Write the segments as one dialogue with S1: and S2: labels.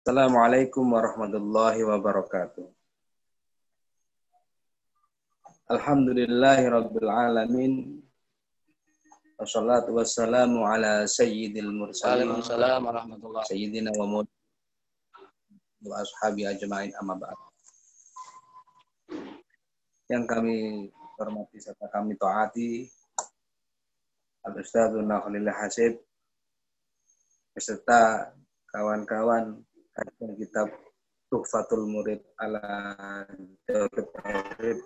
S1: Assalamualaikum warahmatullahi wabarakatuh. Alhamdulillahi rabbil alamin. Wassalatu wassalamu ala sayyidil mursalin.
S2: Waalaikumsalam warahmatullahi
S1: Sayyidina wa mud wa ashabi ajma'in amma ba'd. Yang kami hormati serta kami taati Al-Ustadzul Nakhlil Hasib beserta kawan-kawan kajian kitab Tuhfatul Murid ala Tauhid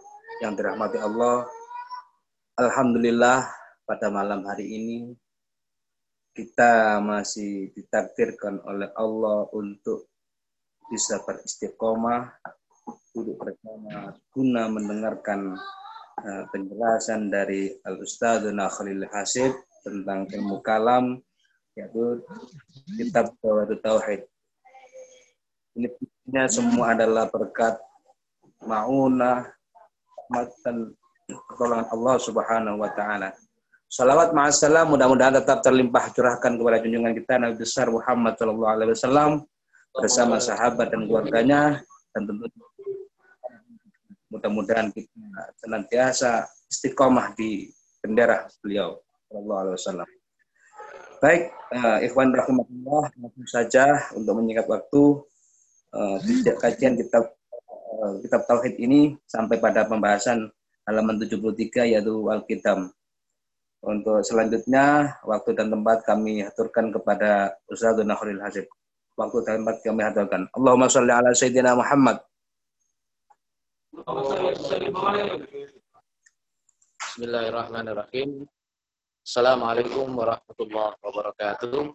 S1: yang dirahmati Allah. Alhamdulillah pada malam hari ini kita masih ditakdirkan oleh Allah untuk bisa beristiqomah duduk bersama guna mendengarkan uh, penjelasan dari Al Ustadzuna Khalil Hasib tentang ilmu kalam yaitu kitab Tauhid. Ini punya semua adalah berkat maunah dan pertolongan Allah Subhanahu wa taala. Salawat ma'assalam mudah-mudahan tetap terlimpah curahkan kepada junjungan kita Nabi besar Muhammad sallallahu alaihi wasallam bersama sahabat dan keluarganya dan tentu mudah-mudahan kita senantiasa istiqomah di bendera beliau sallallahu alaihi wasallam. Baik, uh, ikhwan rahimahullah, langsung saja untuk menyingkat waktu uh, kajian kitab uh, kitab tauhid ini sampai pada pembahasan halaman 73 yaitu Al-Kitab. Untuk selanjutnya, waktu dan tempat kami aturkan kepada Ustaz Nakhril Hasib. Waktu dan tempat kami aturkan. Allahumma salli ala Sayyidina Muhammad.
S2: Bismillahirrahmanirrahim. Assalamualaikum warahmatullahi wabarakatuh.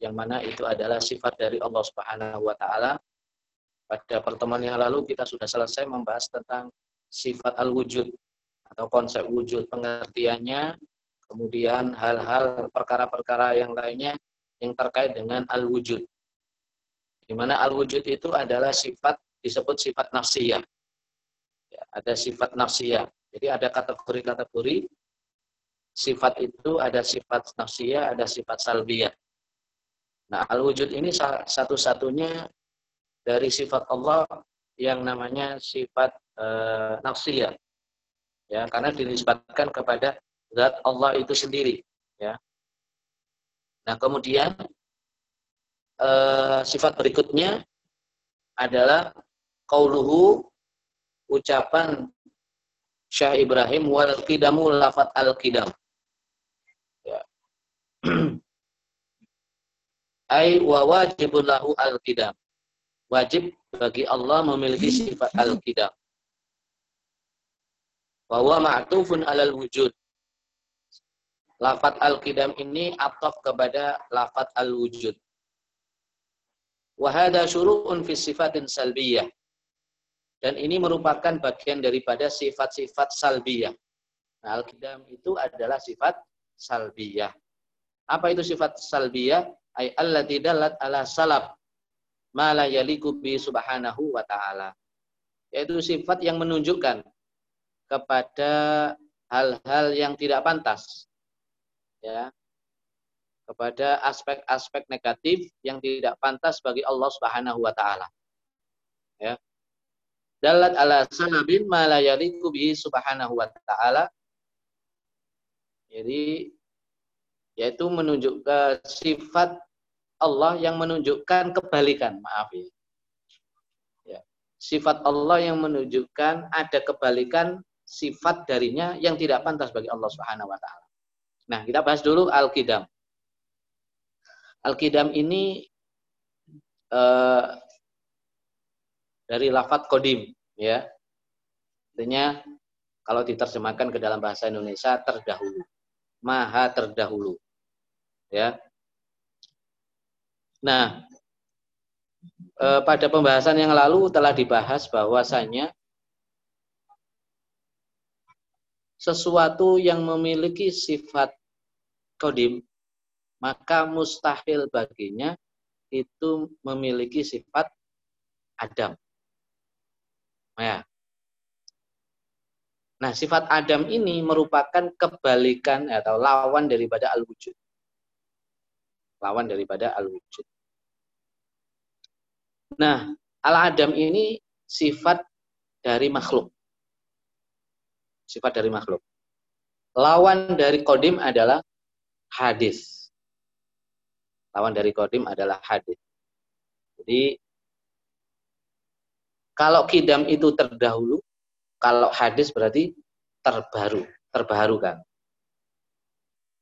S2: yang mana itu adalah sifat dari Allah Subhanahu wa taala pada pertemuan yang lalu kita sudah selesai membahas tentang sifat al-wujud atau konsep wujud pengertiannya, kemudian hal-hal perkara-perkara yang lainnya yang terkait dengan al-wujud. Di mana al-wujud itu adalah sifat disebut sifat nafsiyah. Ya, ada sifat nafsiyah. Jadi ada kategori-kategori sifat itu ada sifat nafsiyah, ada sifat salbiyah. Nah, al-wujud ini satu-satunya dari sifat Allah yang namanya sifat e, nafsiyah. Ya, karena dinisbatkan kepada zat Allah itu sendiri, ya. Nah, kemudian e, sifat berikutnya adalah qauluhu ucapan Syah Ibrahim wal qidamu lafat al qidam. Ya. Ai wa wajibun lahu al qidam wajib bagi Allah memiliki sifat al-qidam. Bahwa ma'tufun alal wujud. Lafat al-qidam ini ataf kepada lafat al-wujud. Wahada syuru'un fi sifatin salbiyah. Dan ini merupakan bagian daripada sifat-sifat salbiyah. Nah, al-qidam itu adalah sifat salbiyah. Apa itu sifat salbiyah? Ay allati dalat ala salab mala yaliku bi subhanahu wa ta'ala. Yaitu sifat yang menunjukkan kepada hal-hal yang tidak pantas. Ya. Kepada aspek-aspek negatif yang tidak pantas bagi Allah Subhanahu wa taala. Ya. Dalat ala sanabin ma la yaliku subhanahu wa ta'ala. Jadi yaitu menunjukkan sifat Allah yang menunjukkan kebalikan, maaf ya. ya. Sifat Allah yang menunjukkan ada kebalikan sifat darinya yang tidak pantas bagi Allah Subhanahu wa taala. Nah, kita bahas dulu al-qidam. Al-qidam ini eh, dari lafat kodim, ya. Artinya kalau diterjemahkan ke dalam bahasa Indonesia terdahulu. Maha terdahulu. Ya. Nah, eh, pada pembahasan yang lalu telah dibahas bahwasanya sesuatu yang memiliki sifat kodim, maka mustahil baginya itu memiliki sifat Adam. Ya. Nah, sifat Adam ini merupakan kebalikan atau lawan daripada al-wujud. Lawan daripada al-wujud. Nah, al-Adam ini sifat dari makhluk. Sifat dari makhluk. Lawan dari kodim adalah hadis. Lawan dari kodim adalah hadis. Jadi, kalau kidam itu terdahulu, kalau hadis berarti terbaru, terbaharukan.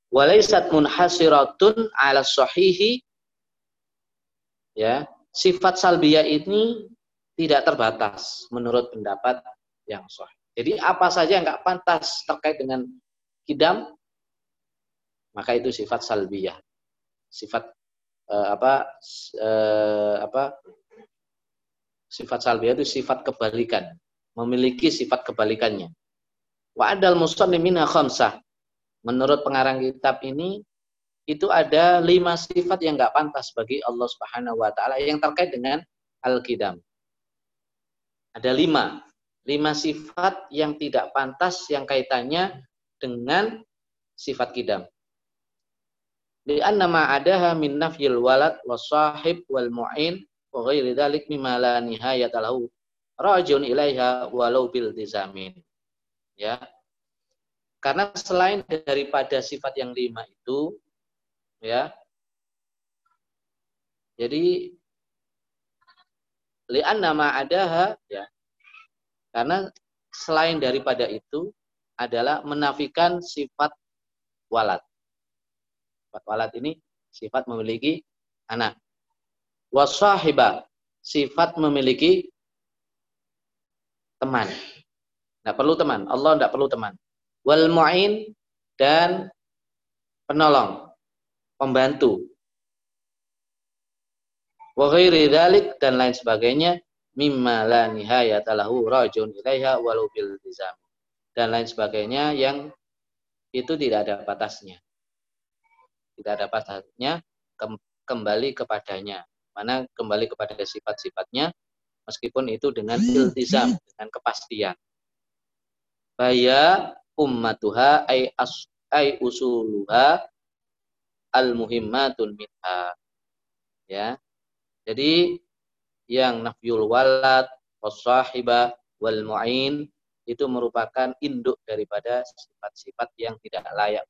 S2: Walaisat munhasiratun ala sahihi ya, sifat salbiyah ini tidak terbatas menurut pendapat yang sahih. Jadi apa saja yang nggak pantas terkait dengan kidam, maka itu sifat salbiyah. Sifat eh, apa eh, apa sifat salbiyah itu sifat kebalikan memiliki sifat kebalikannya. Wa adal musannimina khamsah. Menurut pengarang kitab ini itu ada lima sifat yang nggak pantas bagi Allah Subhanahu wa taala yang terkait dengan al-qidam. Ada lima. Lima sifat yang tidak pantas yang kaitannya dengan sifat kidam. Lianna ma adaha min nafyil walad wasahib wal mu'in wa ghairi dzalik mimma la nihayata lahu rajun ilaiha walau bil dizamin. Ya. Karena selain daripada sifat yang lima itu, ya, jadi lian nama adaha, ya, karena selain daripada itu adalah menafikan sifat walad. Sifat walad ini sifat memiliki anak. Wasahiba, sifat memiliki teman. Tidak perlu teman. Allah tidak perlu teman. Wal mu'in dan penolong, pembantu. Wa ghairi dzalik dan lain sebagainya mimma la nihayata lahu rajun ilaiha walau bil. Dan lain sebagainya yang itu tidak ada batasnya. Tidak ada batasnya kembali kepadanya. Mana kembali kepada sifat-sifatnya meskipun itu dengan iltizam dengan kepastian. Baya ummatuha ay as ay usuluha al muhimmatun minha. Ya. Jadi yang nafyul walad wasahiba wal mu'in itu merupakan induk daripada sifat-sifat yang tidak layak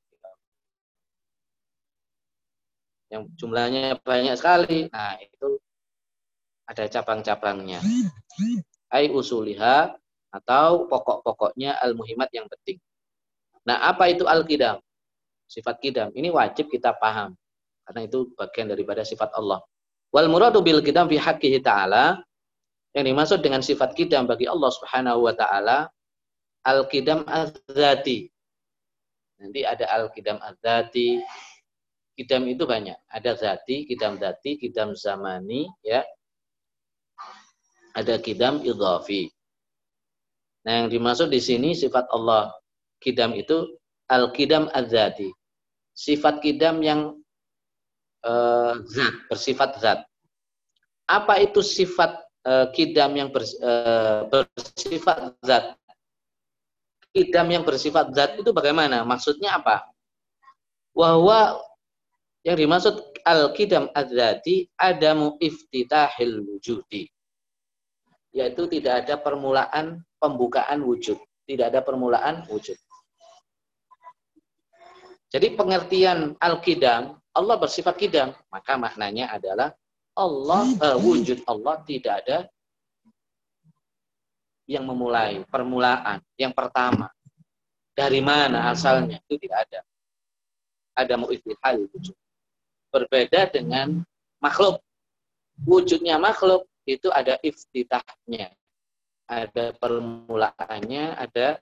S2: yang jumlahnya banyak sekali. Nah itu ada cabang-cabangnya. Ai usuliha atau pokok-pokoknya al-muhimat yang penting. Nah, apa itu al-qidam? Sifat qidam. Ini wajib kita paham. Karena itu bagian daripada sifat Allah. Wal muradu bil qidam fi haqqihi ta'ala yang dimaksud dengan sifat qidam bagi Allah Subhanahu wa taala al-qidam az-zati. Nanti ada al-qidam az-zati. Qidam itu banyak. Ada zati, qidam zati, qidam zamani, ya ada kidam idhafi. Nah, yang dimaksud di sini sifat Allah kidam itu al-kidam adzati. Sifat kidam yang uh, zat, bersifat zat. Apa itu sifat uh, kidam yang bers, uh, bersifat zat? Kidam yang bersifat zat itu bagaimana? Maksudnya apa? Wahwa yang dimaksud al-kidam adzati adamu iftitahil wujudi yaitu tidak ada permulaan pembukaan wujud, tidak ada permulaan wujud. Jadi pengertian al-qidam, Allah bersifat kidam, maka maknanya adalah Allah uh, wujud Allah tidak ada yang memulai, permulaan, yang pertama. Dari mana asalnya? Itu tidak ada. Ada mu'ifihal wujud. Berbeda dengan makhluk. Wujudnya makhluk itu ada iftitahnya, ada permulaannya, ada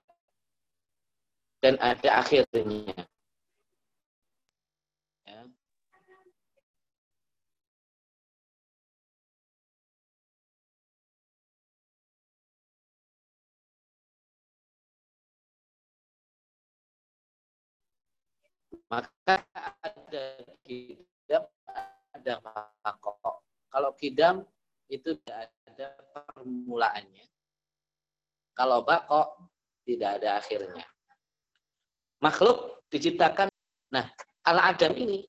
S2: dan ada akhirnya. Ya. Maka ada kidam, ada makok. Kalau kidam itu tidak ada permulaannya. Kalau bako tidak ada akhirnya. Makhluk diciptakan. Nah, al-adam ini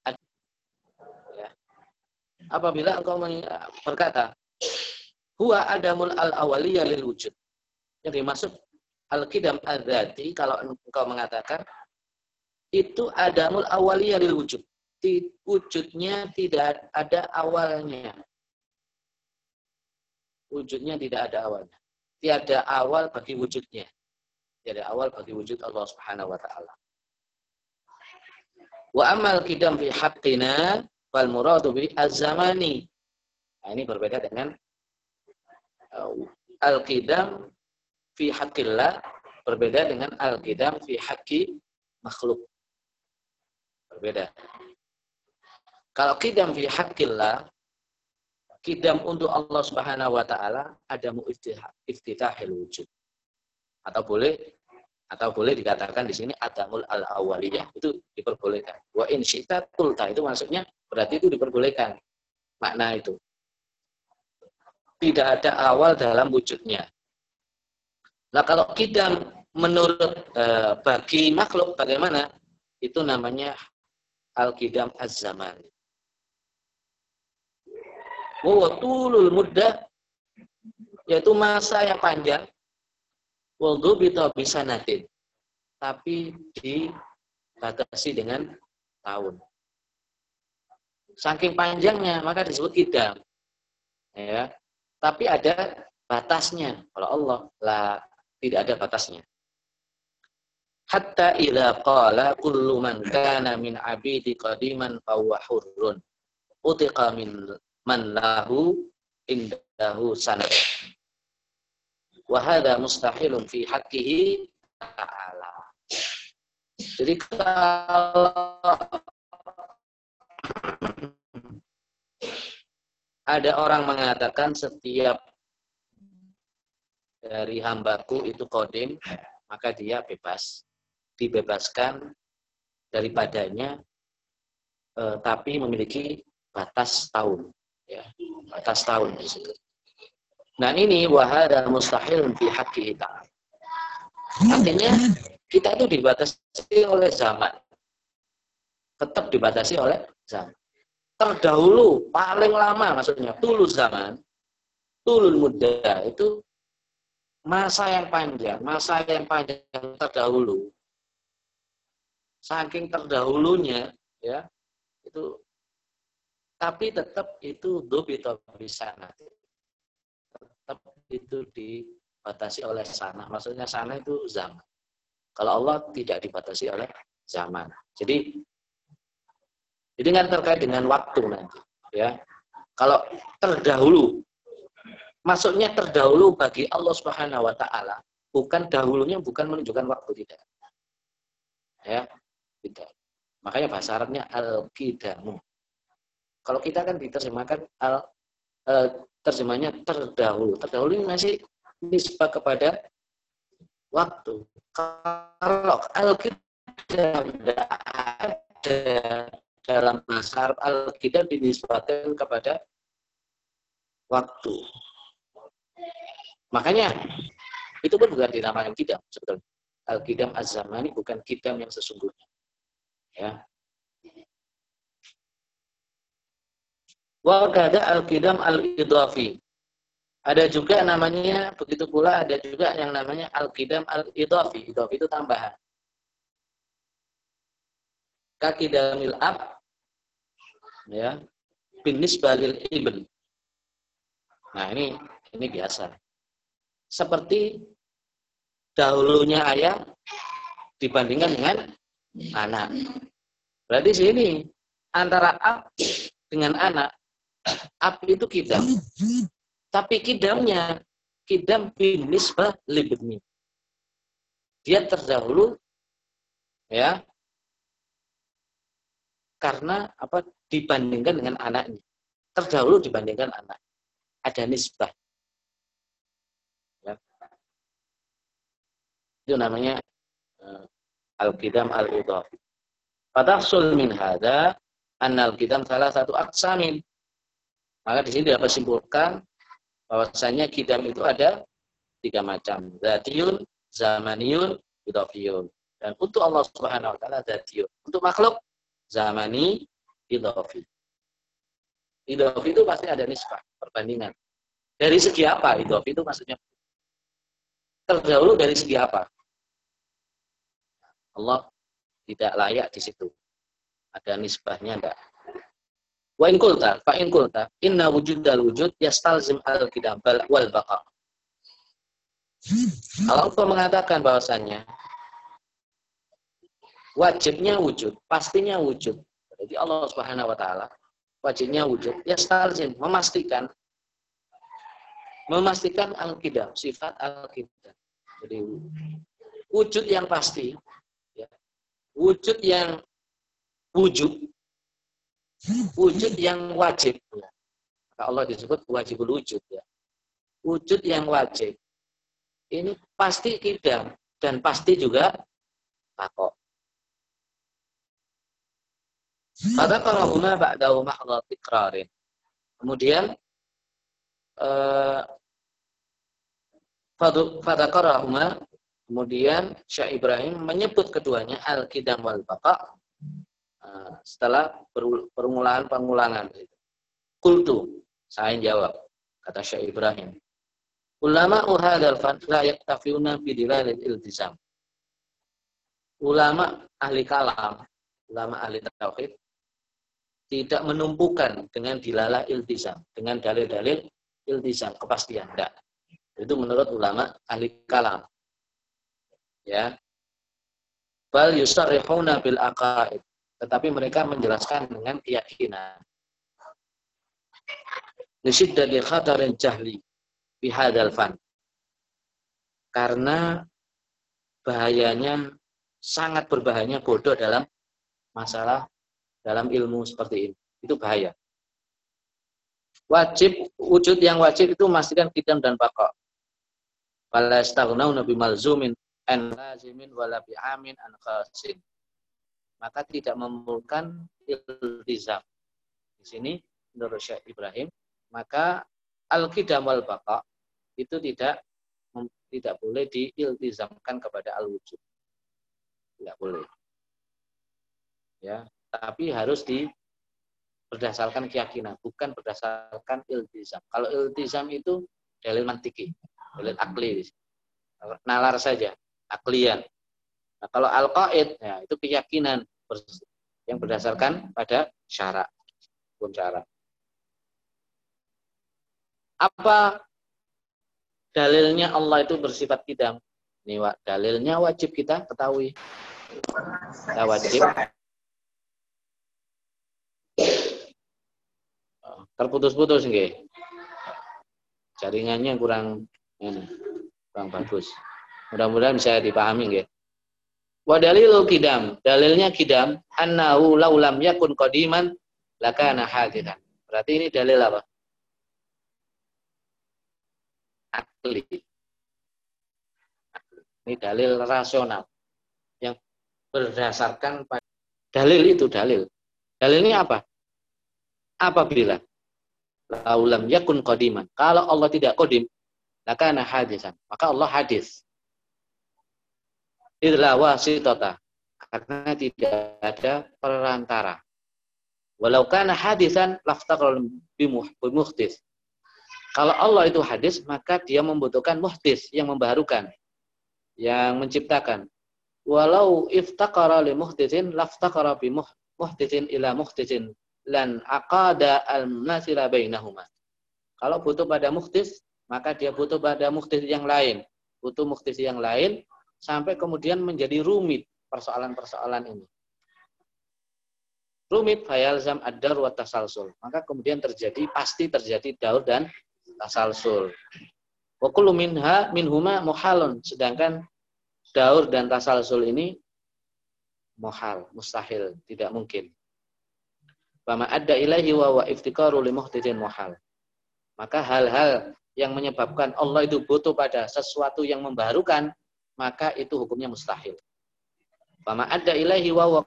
S2: ya. apabila engkau berkata huwa adamul al-awaliyah lil wujud. Yang dimaksud al-qidam adzati kalau engkau mengatakan itu adamul awaliyah lil wujud. Wujudnya tidak ada awalnya. Wujudnya tidak ada awalnya. Tiada awal bagi wujudnya. Tiada awal bagi wujud Allah Subhanahu wa taala. Wa amal kidam fi haqqina wal muradu bi az-zamani. Nah, ini berbeda dengan uh, al-qidam fi haqqillah berbeda dengan al-qidam fi haqqi makhluk. Berbeda. Kalau kidam fi haqqillah kidam untuk Allah Subhanahu wa taala ada iftitahil wujud. Atau boleh atau boleh dikatakan di sini adamul al awaliyah itu diperbolehkan. Wa in tulta itu maksudnya berarti itu diperbolehkan. Makna itu. Tidak ada awal dalam wujudnya. Nah kalau kita menurut e, bagi makhluk bagaimana? Itu namanya al-qidam az-zaman wa tulul muddah yaitu masa yang panjang Wudhu bisa bisa natin. Tapi dibatasi dengan tahun. Saking panjangnya, maka disebut idam. Ya. Tapi ada batasnya. Kalau Allah lah tidak ada batasnya. Hatta ila qala kullu man kana min abidi qadiman fahuwa hurrun. Utiqa min man lahu indahu sanad wahada mustahilun fi haqqihi ta'ala. Jadi kalau ada orang mengatakan setiap dari hambaku itu kodim, maka dia bebas. Dibebaskan daripadanya, eh, tapi memiliki batas tahun. Ya, batas tahun di situ. Nah ini wahada mustahil fi haqqi ta'ala. Artinya kita itu dibatasi oleh zaman. Tetap dibatasi oleh zaman. Terdahulu, paling lama maksudnya, tulus zaman, tulul muda itu masa yang panjang, masa yang panjang terdahulu. Saking terdahulunya, ya, itu tapi tetap itu dobito bisa nanti tetap itu dibatasi oleh sana. Maksudnya sana itu zaman. Kalau Allah tidak dibatasi oleh zaman. Jadi ini kan terkait dengan waktu nanti, ya. Kalau terdahulu, maksudnya terdahulu bagi Allah Subhanahu Wa Taala, bukan dahulunya bukan menunjukkan waktu tidak, ya, tidak. Makanya bahasa Arabnya al-kidamu. Kalau kita kan diterjemahkan al eh, terjemahnya terdahulu. Terdahulu ini masih nisbah kepada waktu. Kalau tidak ada dalam bahasa Arab, Alkitab dinisbahkan kepada waktu. Makanya itu pun bukan dinamakan kidam sebetulnya. Al-Qidam Az-Zamani bukan kidam yang sesungguhnya. Ya, Wa kada al-qidam al-idafi. Ada juga namanya, begitu pula ada juga yang namanya al-qidam al-idafi. Idafi itu tambahan. Kaki damil ab, ya, binis balil ibn. Nah ini ini biasa. Seperti dahulunya ayah dibandingkan dengan anak. Berarti sini antara ab dengan anak api itu kidam. Tapi kidamnya, kidam binisbah libni. Dia terdahulu, ya, karena apa dibandingkan dengan anaknya. Terdahulu dibandingkan anak. Ada nisbah. Ya. Itu namanya uh, al-qidam al-idhaf. Fatahsul min hadza annal kidam salah satu aksamin. Maka di sini dapat simpulkan bahwasanya kidam itu ada tiga macam. Zatiyun, zamaniyun, idhafiyun. Dan untuk Allah Subhanahu wa taala zatiyun. Untuk makhluk zamani, idhafi. Idhafi itu pasti ada nisbah, perbandingan. Dari segi apa idhafi itu maksudnya? Terdahulu dari segi apa? Allah tidak layak di situ. Ada nisbahnya enggak? Wa in kulta, fa in kulta, inna wujudal wujud yastalzim al-qidam wal baqa. Allah mengatakan bahwasanya wajibnya wujud, pastinya wujud. Jadi Allah Subhanahu wa taala wajibnya wujud, yastalzim memastikan memastikan al-qidam, sifat al-qidam. Jadi wujud yang pasti wujud yang wujud wujud yang wajib. Maka Allah disebut wajibul wujud ya. Wujud yang wajib. Ini pasti kidam dan pasti juga takok. Pada karahuma ba'dahu mahdhat ikrarin kemudian eh, karahuma Kemudian Syekh Ibrahim menyebut keduanya al-qidam wal baqa setelah permulaan-permulangan. Kultu, saya jawab, kata Syekh Ibrahim. Ulama uhadal fan la yaktafiuna bi dilalil iltizam. Ulama ahli kalam, ulama ahli tauhid tidak menumpukan dengan dilalah iltizam, dengan dalil-dalil iltizam, kepastian. Tidak. Itu menurut ulama ahli kalam ya bal yusarrihuna bil aqaid tetapi mereka menjelaskan dengan keyakinan. Dari khatarin jahli bihadal fan. Karena bahayanya sangat berbahayanya bodoh dalam masalah dalam ilmu seperti ini. Itu bahaya. Wajib wujud yang wajib itu memastikan kitam dan bakok Fala nabi malzumin an lazimin wala amin an khasin. Maka tidak memulkan iltizam. Di sini menurut Syekh Ibrahim, maka al-qidam wal baqa itu tidak tidak boleh diiltizamkan kepada al-wujud. Tidak boleh. Ya, tapi harus di berdasarkan keyakinan, bukan berdasarkan iltizam. Kalau iltizam itu dalil mantiki, dalil akli, nalar saja aklian. Nah, kalau al-qaid ya, itu keyakinan yang berdasarkan pada syarat, hukum syarat. Apa dalilnya Allah itu bersifat kidam? Ini dalilnya wajib kita ketahui. Kita wajib terputus-putus nggih. Jaringannya kurang kurang bagus. Mudah-mudahan bisa dipahami nggih. Wa dalilul kidam, dalilnya kidam annahu laulam yakun qadiman lakana hadiran. Berarti ini dalil apa? Akli. Ini dalil rasional yang berdasarkan pada dalil itu dalil. Dalil ini apa? Apabila laulam yakun qadiman. Kalau Allah tidak qadim, lakana hadisan. Maka Allah hadis idla wasitata karena tidak ada perantara. Walau kana hadisan laftaqal bimuhdis. Kalau Allah itu hadis, maka dia membutuhkan muhdis yang membaharukan, yang menciptakan. Walau iftaqara li muhdisin laftaqara bi muhdisin ila muhdisin lan aqada al-nasila bainahuma. Kalau butuh pada muhdis, maka dia butuh pada muhdis yang lain. Butuh muhdis yang lain sampai kemudian menjadi rumit persoalan-persoalan ini. Rumit fayalzam ad-dar wa tasalsul. Maka kemudian terjadi pasti terjadi daur dan tasalsul. Wa kullu minha minhuma muhalun. Sedangkan daur dan tasalsul ini muhal, mustahil, tidak mungkin. Bama ada ilahi wa wa iftikaru li muhtidin muhal. Maka hal-hal yang menyebabkan Allah itu butuh pada sesuatu yang membarukan maka itu hukumnya mustahil. Fama ada ilahi wa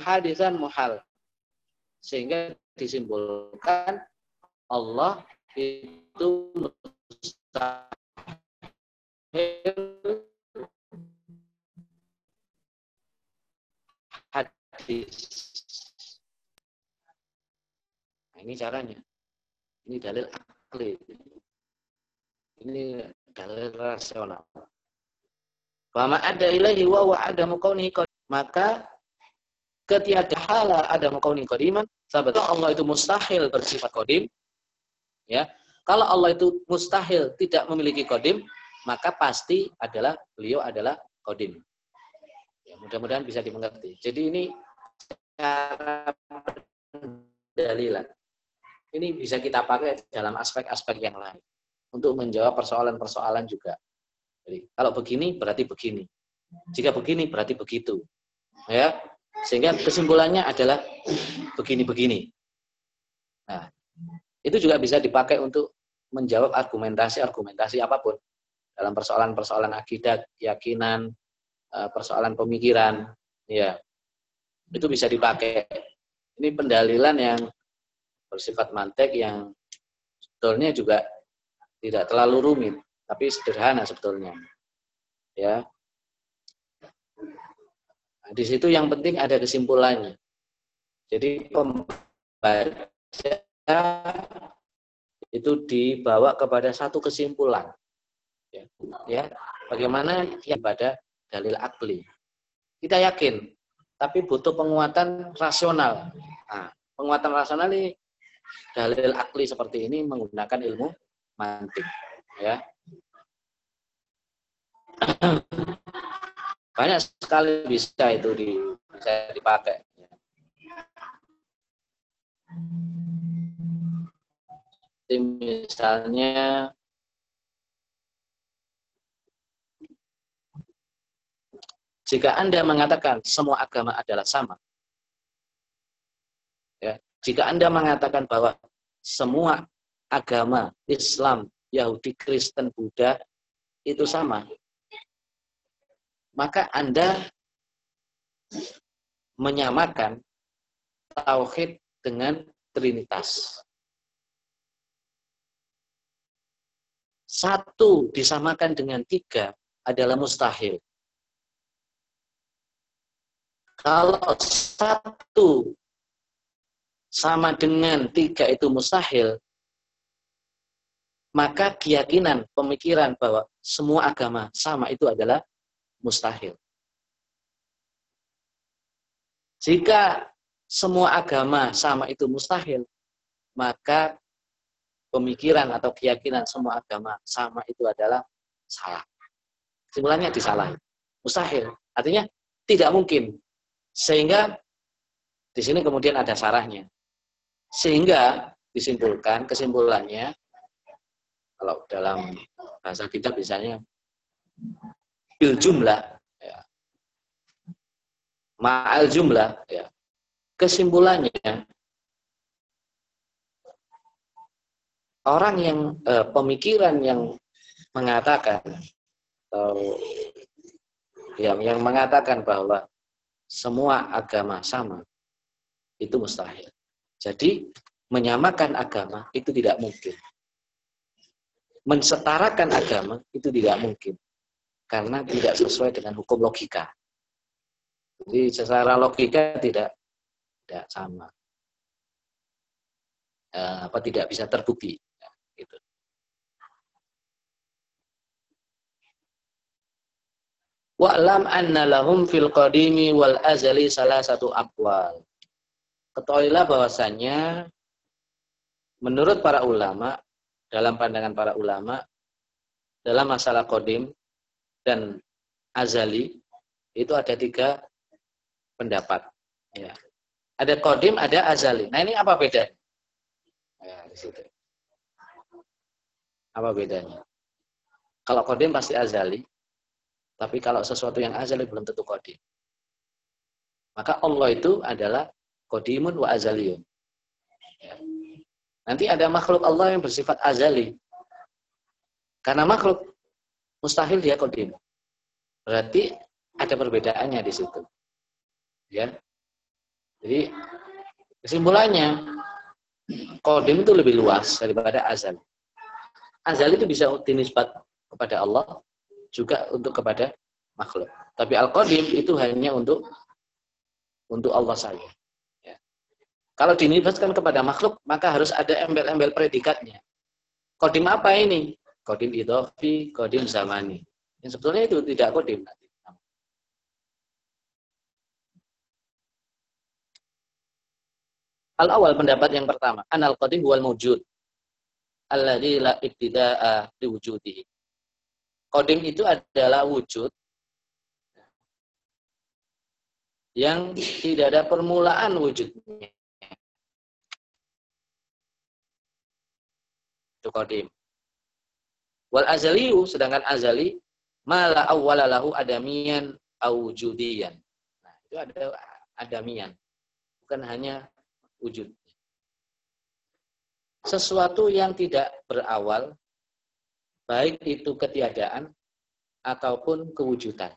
S2: hadisan muhal. Sehingga disimpulkan Allah itu mustahil hadis. Nah, ini caranya. Ini dalil akli. Ini dalil rasional. Wama ada ilahi wa wa ada mukaunihi Maka ketiada hala ada mukaunihi qadiman. Sahabat Allah itu mustahil bersifat kodim. Ya, kalau Allah itu mustahil tidak memiliki kodim, maka pasti adalah beliau adalah kodim. Ya, mudah-mudahan bisa dimengerti. Jadi ini cara dalilan. Ini bisa kita pakai dalam aspek-aspek yang lain untuk menjawab persoalan-persoalan juga. Jadi kalau begini berarti begini. Jika begini berarti begitu. Ya. Sehingga kesimpulannya adalah begini-begini. Nah, itu juga bisa dipakai untuk menjawab argumentasi-argumentasi apa pun dalam persoalan-persoalan akidah, keyakinan, eh, persoalan pemikiran, ya. Itu bisa dipakai. Ini pendalilan yang bersifat mantek yang sebetulnya juga tidak terlalu rumit tapi sederhana sebetulnya. Ya. Nah, di situ yang penting ada kesimpulannya. Jadi pembaca itu dibawa kepada satu kesimpulan. Ya, ya. bagaimana yang pada dalil akli. Kita yakin, tapi butuh penguatan rasional. Nah, penguatan rasional ini dalil akli seperti ini menggunakan ilmu mantik. Ya, banyak sekali bisa itu di, bisa dipakai. Jadi misalnya jika Anda mengatakan semua agama adalah sama, ya, jika Anda mengatakan bahwa semua agama Islam, Yahudi, Kristen, Buddha itu sama, maka Anda menyamakan tauhid dengan trinitas. Satu disamakan dengan tiga adalah mustahil. Kalau satu sama dengan tiga itu mustahil, maka keyakinan, pemikiran bahwa semua agama sama itu adalah mustahil. Jika semua agama sama itu mustahil, maka pemikiran atau keyakinan semua agama sama itu adalah salah. Kesimpulannya disalahi. Mustahil. Artinya tidak mungkin. Sehingga di sini kemudian ada sarahnya. Sehingga disimpulkan kesimpulannya kalau dalam bahasa kita misalnya bil jumlah ya. ma'al jumlah ya. kesimpulannya orang yang eh, pemikiran yang mengatakan atau yang yang mengatakan bahwa semua agama sama itu mustahil. Jadi menyamakan agama itu tidak mungkin. Mensetarakan agama itu tidak mungkin karena tidak sesuai dengan hukum logika. Jadi secara logika tidak tidak sama. Eh, apa tidak bisa terbukti ya, gitu. Wa'lam anna lahum fil qadimi wal azali salah satu akwal. Ketahuilah bahwasanya menurut para ulama, dalam pandangan para ulama, dalam masalah kodim, dan azali itu ada tiga pendapat. Ya. Ada kodim, ada azali. Nah ini apa beda? Ya, di situ. Apa bedanya? Kalau kodim pasti azali, tapi kalau sesuatu yang azali belum tentu kodim. Maka Allah itu adalah kodimun wa azaliyun. Ya. Nanti ada makhluk Allah yang bersifat azali. Karena makhluk mustahil dia kodim. Berarti ada perbedaannya di situ. Ya. Jadi kesimpulannya kodim itu lebih luas daripada azal. Azal itu bisa dinisbat kepada Allah juga untuk kepada makhluk. Tapi al-qadim itu hanya untuk untuk Allah saja. Kalau dinisbatkan kepada makhluk, maka harus ada embel-embel predikatnya. Kodim apa ini? Kodim idofi, kodim zamani. Yang sebetulnya itu tidak kodim. Al-awal pendapat yang pertama, anal qadim wal mujud. Alladzi la ibtida'a li wujudihi. Qadim itu adalah wujud yang tidak ada permulaan wujudnya. Itu. Wal azaliyu sedangkan azali mala awwala lahu adamiyan awjudiyan. Nah, itu ada adamian. Bukan hanya wujud. Sesuatu yang tidak berawal, baik itu ketiadaan ataupun kewujudan.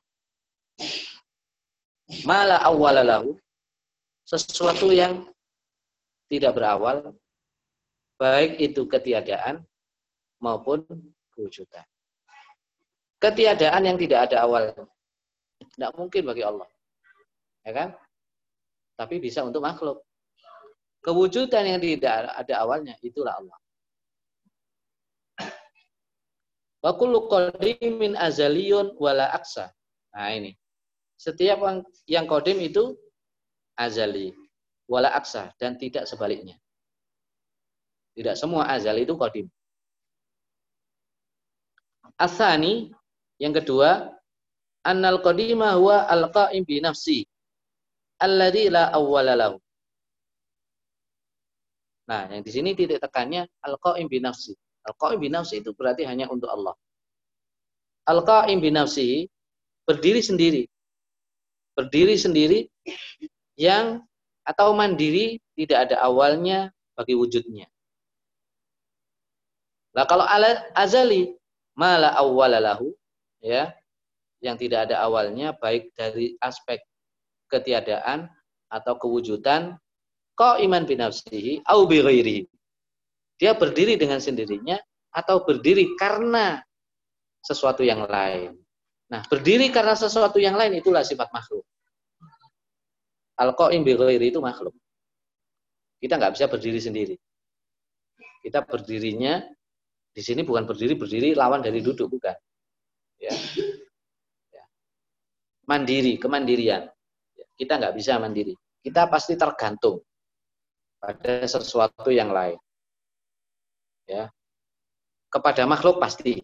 S2: Mala awalalahu, sesuatu yang tidak berawal, baik itu ketiadaan maupun kewujudan. Ketiadaan yang tidak ada awalnya. Tidak mungkin bagi Allah. Ya kan? Tapi bisa untuk makhluk. Kewujudan yang tidak ada awalnya itulah Allah. Wa kullu azaliyun wala aksa. Nah ini. Setiap yang kodim itu azali wala aksa dan tidak sebaliknya. Tidak semua azali itu kodim. Asani yang kedua annal qadima huwa al-qa'im bi nafsi alladhi la awwala. Nah, yang di sini titik tekannya al-qaim bi nafsi. Al-qaim bi nafsi itu berarti hanya untuk Allah. Al-qaim bi nafsi berdiri sendiri. Berdiri sendiri yang atau mandiri tidak ada awalnya bagi wujudnya. Nah, kalau azali mala awwalalahu ya, yang tidak ada awalnya baik dari aspek ketiadaan atau kewujudan iman binafsihi au bi Dia berdiri dengan sendirinya atau berdiri karena sesuatu yang lain. Nah, berdiri karena sesuatu yang lain itulah sifat makhluk. Al-qaim bi itu makhluk. Kita nggak bisa berdiri sendiri. Kita berdirinya di sini bukan berdiri berdiri lawan dari duduk bukan. Ya. ya. Mandiri, kemandirian. Ya. Kita nggak bisa mandiri. Kita pasti tergantung pada sesuatu yang lain. Ya. Kepada makhluk pasti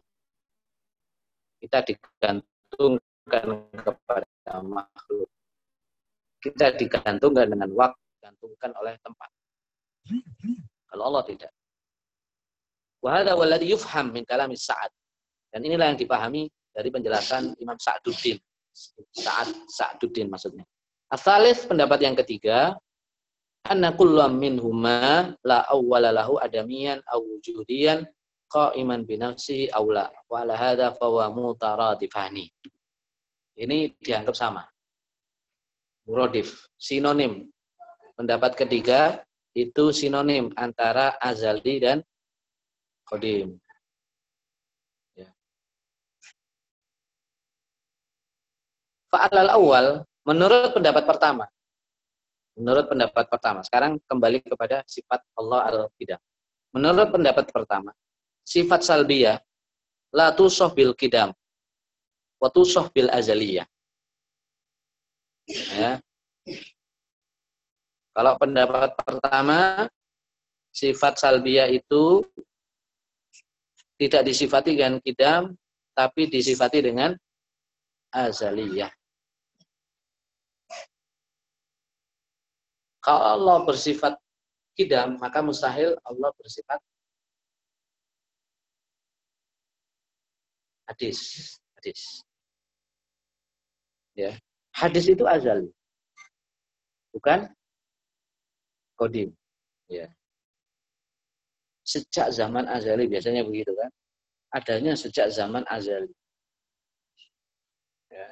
S2: kita digantungkan kepada makhluk. Kita digantungkan dengan waktu, digantungkan oleh tempat. Kalau Allah tidak. Wahada walladhi yufham min kalami Sa'ad. Dan inilah yang dipahami dari penjelasan Imam Sa'duddin. Sa'ad Sa'duddin maksudnya. Asalis pendapat yang ketiga, anna kullam minhuma la awwala lahu adamiyan aw wujudiyan qa'iman bi nafsihi aw la wa ala hadha fa huwa ini dianggap sama muradif sinonim pendapat ketiga itu sinonim antara azali dan qadim ya. Fa'alal awal menurut pendapat pertama Menurut pendapat pertama. Sekarang kembali kepada sifat Allah al-qidam. Menurut pendapat pertama, sifat salbiyah la tusoh bil kidam wa tusoh bil azaliyah. Ya. Kalau pendapat pertama, sifat salbiyah itu tidak disifati dengan kidam, tapi disifati dengan azaliyah. Kalau Allah bersifat kidam, maka mustahil Allah bersifat hadis. Hadis. Ya. Hadis itu azal. Bukan kodim. Ya. Sejak zaman azali biasanya begitu kan. Adanya sejak zaman azali. Ya.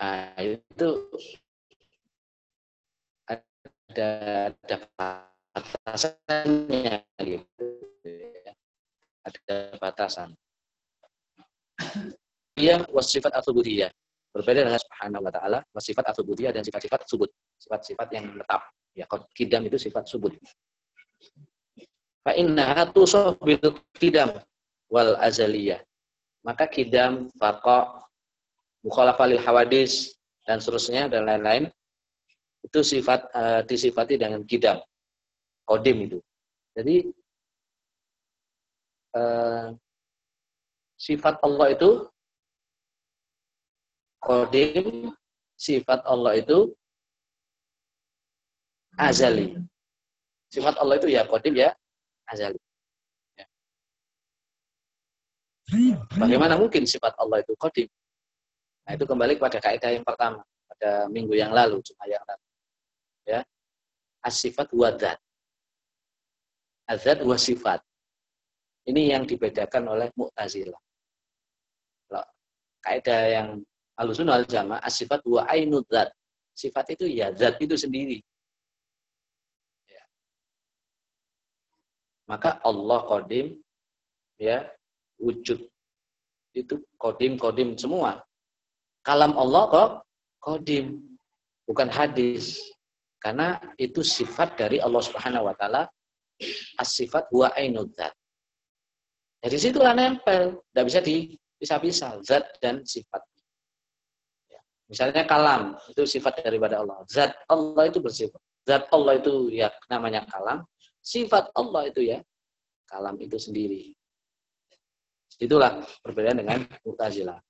S2: Nah, itu ada ada batasannya gitu. Ya. Ada batasan. Dia wasifat atubudiyah. Berbeda dengan subhanahu wa ta'ala, wasifat atubudiyah dan sifat-sifat subut. Sifat-sifat yang tetap. Ya, kidam itu sifat subut. Fa innaha tusaf bil kidam wal azaliyah. Maka kidam, faqa, mukhalafah lil hawadis dan seterusnya dan lain-lain itu sifat uh, disifati dengan kidam kodim itu jadi uh, sifat Allah itu kodim sifat Allah itu azali. Sifat Allah itu ya kodim ya azali. Ya. bagaimana mungkin sifat Allah itu kodim nah itu kembali pada kaidah yang pertama pada minggu yang lalu cuma yang lalu. Ya. Asifat wadat azat wasifat ini yang dibedakan oleh Mu'tazilah. Kaidah yang alusun al jamaah asifat wa ainudzat sifat itu ya zat itu sendiri. Ya. maka Allah kodim ya wujud. Itu kodim kodim semua. Kalam Allah kok kodim. Bukan hadis. Karena itu sifat dari Allah Subhanahu wa taala as-sifat wa ainudzat. Dari situlah nempel, tidak bisa dipisah-pisah zat dan sifat. Ya. Misalnya kalam itu sifat daripada Allah. Zat Allah itu bersifat. Zat Allah itu ya namanya kalam. Sifat Allah itu ya kalam itu sendiri. Itulah perbedaan dengan Mu'tazilah.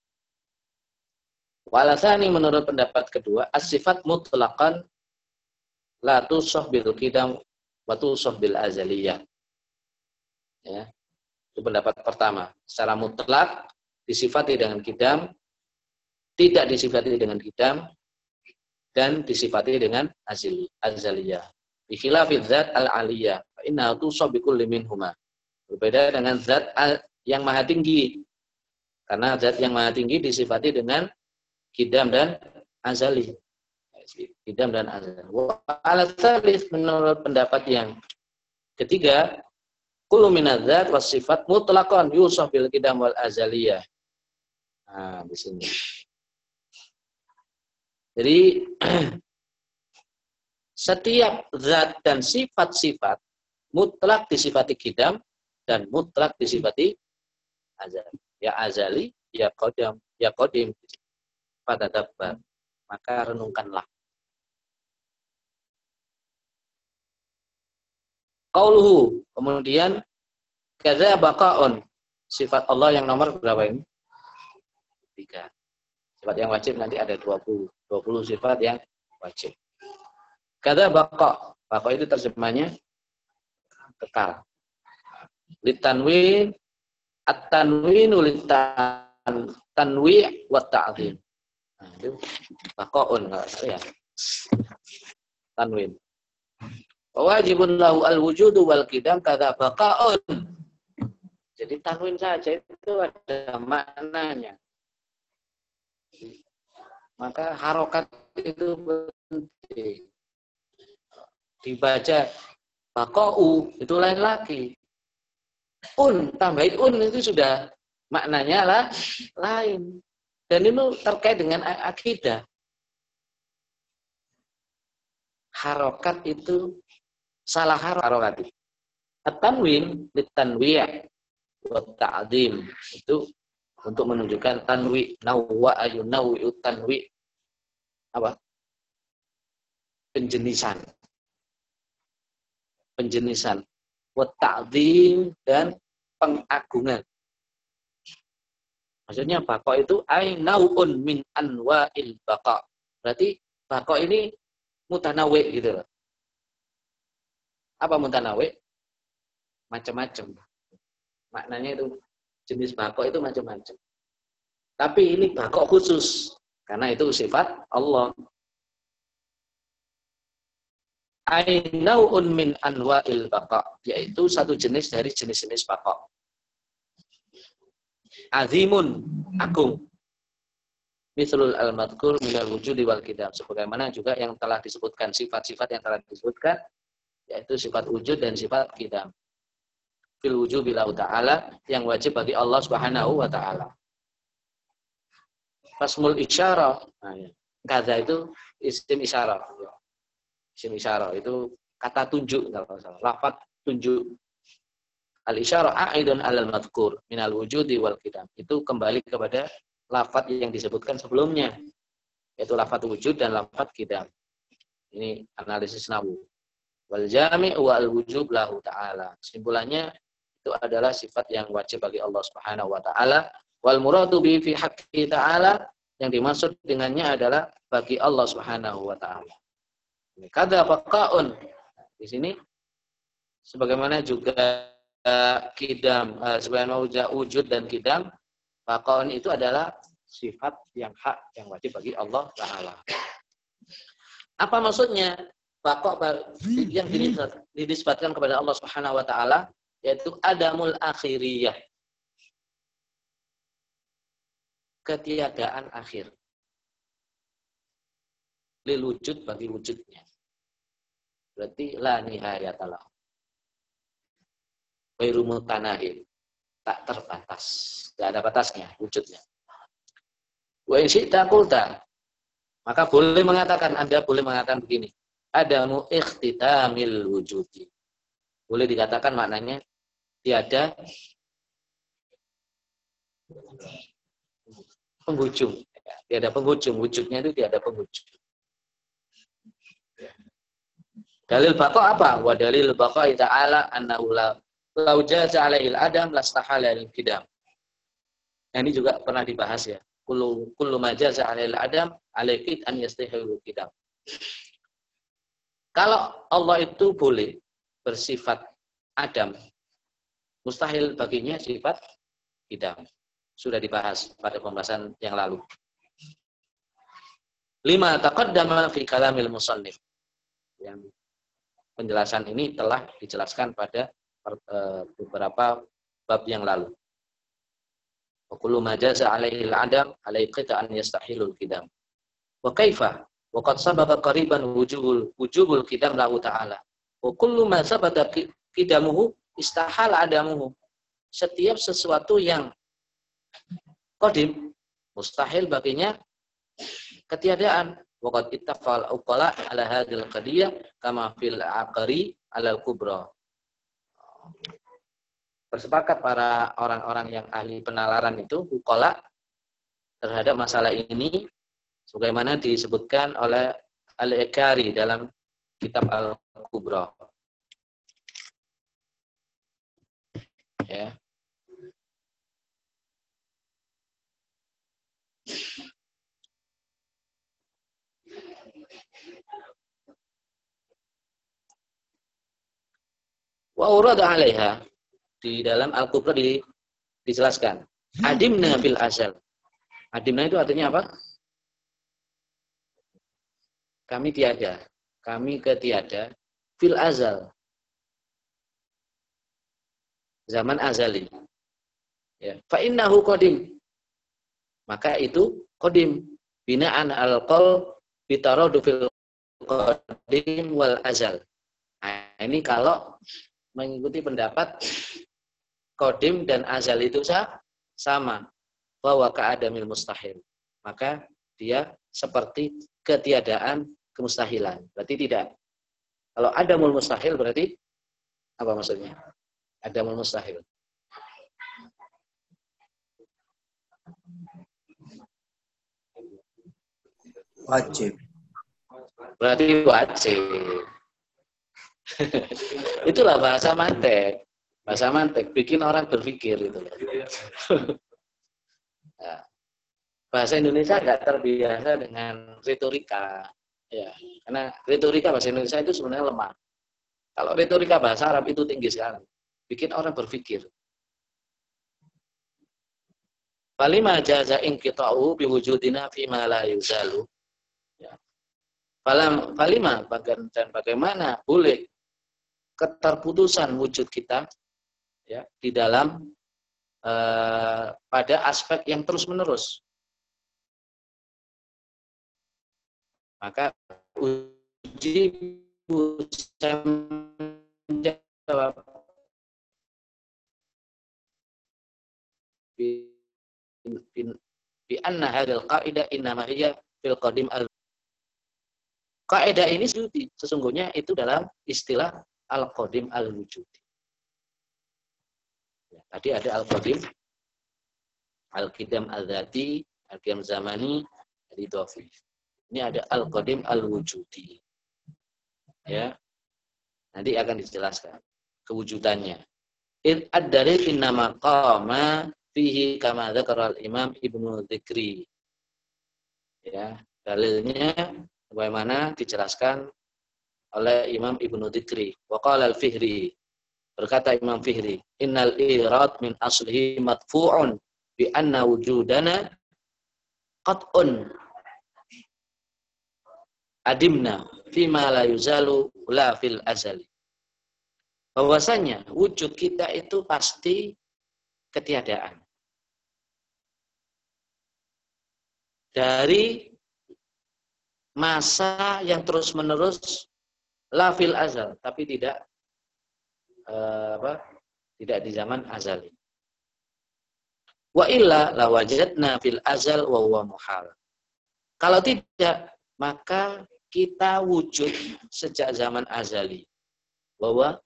S2: Walasani menurut pendapat kedua, as-sifat mutlaqan la tusah bil kidam wa tusah bil azaliyah. Ya. Itu pendapat pertama. Secara mutlak disifati dengan kidam, tidak disifati dengan kidam, dan disifati dengan azali, azaliyah. Bi khilafil zat al-aliyah, inna tusah bi kulli minhuma. Berbeda dengan zat yang maha tinggi. Karena zat yang maha tinggi disifati dengan kidam dan azali idam dan azan. Alat salis menurut pendapat yang ketiga, kullu minadzat was sifat mutlaqan yusuf bil kidam wal azaliyah. Nah, di sini. Jadi setiap zat dan sifat-sifat mutlak disifati kidam dan mutlak disifati azali. Ya azali, ya kodam, ya kodim. Pada dapat maka renungkanlah. Qauluhu. Kemudian kaza baqaun. Sifat Allah yang nomor berapa ini? Tiga. Sifat yang wajib nanti ada 20. 20 sifat yang wajib. Kaza baqa. Baqa itu terjemahnya kekal. Litanwin at-tanwinu tanwi wa ta'zim. Nah, itu baqaun ya. Tanwin. Wajibun lahu al-wujudu wal kidam kata baqaun. Jadi tanwin saja itu ada maknanya. Maka harokat itu penting. Dibaca baqau itu lain lagi. Un, tambahin un itu sudah maknanya lah lain. Dan itu terkait dengan akidah. Harokat itu salah harokati. At-tanwin litanwi' wa ta'zim itu untuk menunjukkan tanwi nawwa ayu nawi tanwi apa? Penjenisan. Penjenisan. Wa ta'zim dan pengagungan. Maksudnya bako itu ay nauun min anwa'il baqa berarti bako ini mutanawi gitu loh. Apa mutanawi? Macam-macam. Maknanya itu jenis bako itu macam-macam. Tapi ini bako khusus karena itu sifat Allah. Ainauun min anwa'il baqa yaitu satu jenis dari jenis-jenis baqa. Azimun agung. mithlul al-madkur minal wujudi wal kidam. Sebagaimana juga yang telah disebutkan, sifat-sifat yang telah disebutkan, yaitu sifat wujud dan sifat kidam. Fil wujud bila ta'ala, yang wajib bagi Allah subhanahu wa ta'ala. Fasmul isyarah, nah, ya. itu isim isyarah. Isim isyarah itu kata tunjuk, kalau salah. Lafat tunjuk. Al-isyarah a'idun alal madkur minal wujudi wal kidam. Itu kembali kepada lafat yang disebutkan sebelumnya. Yaitu lafat wujud dan lafat kidam. Ini analisis nawu. Wal jami' wal wujub lahu ta'ala. Simpulannya itu adalah sifat yang wajib bagi Allah Subhanahu wa taala. Wal muradu bi fi haqqi ta'ala yang dimaksud dengannya adalah bagi Allah Subhanahu wa taala. Kada baqaun. Di sini sebagaimana juga kidam, uh, sebagaimana wujud dan kidam, baqaun itu adalah sifat yang hak yang wajib bagi Allah taala. Apa maksudnya? Baqa yang dinisbatkan kepada Allah Subhanahu wa taala yaitu adamul akhiriyah. Ketiadaan akhir. Lil wujud bagi wujudnya. Berarti la nihayatalah. Wairu mutanahid. Tak terbatas. Tidak ada batasnya wujudnya. Wa in syi'ta Maka boleh mengatakan, Anda boleh mengatakan begini. Adamu ikhtitamil wujudi. Boleh dikatakan maknanya tiada penghujung. Tiada penghujung. Wujudnya itu tiada penghujung. Dalil baqa apa? Wa dalil baqa ta'ala annahu la lau jaza alaihil adam lastahala lil kidam. Nah, ini juga pernah dibahas ya. Kullu kullu ma jaza adam alaikid an yastahilul kidam. Kalau Allah itu boleh bersifat Adam, mustahil baginya sifat idam. Sudah dibahas pada pembahasan yang lalu. Lima taqaddama fi kalamil musannif. Yang penjelasan ini telah dijelaskan pada eh, beberapa bab yang lalu. Wa kullu ma jaza alaihi al-adam alaihi qita'an yastahilul kidam. Wa kaifa wa qad sabaqa qariban wujubul wujubul kidam lahu ta'ala. Wa kullu ma sabata kidamuhu istahal adamuhu. Setiap sesuatu yang kodim, mustahil baginya ketiadaan. Waqad ittafal uqala ala hadil qadiyah kama fil aqari ala kubra. Bersepakat para orang-orang yang ahli penalaran itu uqala terhadap masalah ini sebagaimana disebutkan oleh Al-Ikari dalam kitab Al-Kubra. Ya Wa urada 'alaiha di dalam Al-Kubra di, dijelaskan. Adimna fil asal. Adimna itu artinya apa? Kami tiada. Kami ketiada fil azal zaman azali. Ya. Fa innahu qadim. Maka itu qadim binaan al-qol bitaradu fil qadim wal azal. Nah, ini kalau mengikuti pendapat qadim dan azal itu sama bahwa keadamil mustahil. Maka dia seperti ketiadaan kemustahilan. Berarti tidak. Kalau ada mul mustahil berarti apa maksudnya? Ada mustahil.
S1: Wajib.
S2: Berarti wajib. Itulah bahasa mantek. Bahasa mantek bikin orang berpikir itu. ya. Bahasa Indonesia nggak terbiasa dengan retorika. Ya, karena retorika bahasa Indonesia itu sebenarnya lemah. Kalau retorika bahasa Arab itu tinggi sekali bikin orang berpikir. Falima jaza inqita'u biwujudina fi ma la yuzalu. Ya. Falam, falima dan bagaimana boleh keterputusan wujud kita ya di dalam uh, pada aspek yang terus menerus Maka uji saya menjawab bi anna hadal qaidah innama hiya fil qadim al Kaidah ini sesungguhnya itu dalam istilah al-qadim al-wujudi. Ya, tadi ada al-qadim, al-qidam al-dhati, al-qidam zamani, dari dofi. Ini ada al-qadim al-wujudi. Ya. Nanti akan dijelaskan kewujudannya. Ad-dalil innama qama fihi kama dzakara al-Imam Ibnu Dzikri. Ya, dalilnya bagaimana dijelaskan oleh Imam Ibnu Dzikri. Wa qala al-Fihri. Berkata Imam Fihri, "Innal irad min aslihi madfu'un bi anna wujudana qat'un adimna fima la yuzalu la fil azali." Bahwasanya wujud kita itu pasti ketiadaan. Dari masa yang terus-menerus lafil azal, tapi tidak uh, apa? Tidak di zaman azali. Wa illa la wajadna fil azal wa huwa muhal. Kalau tidak, maka kita wujud sejak zaman azali. Bahwa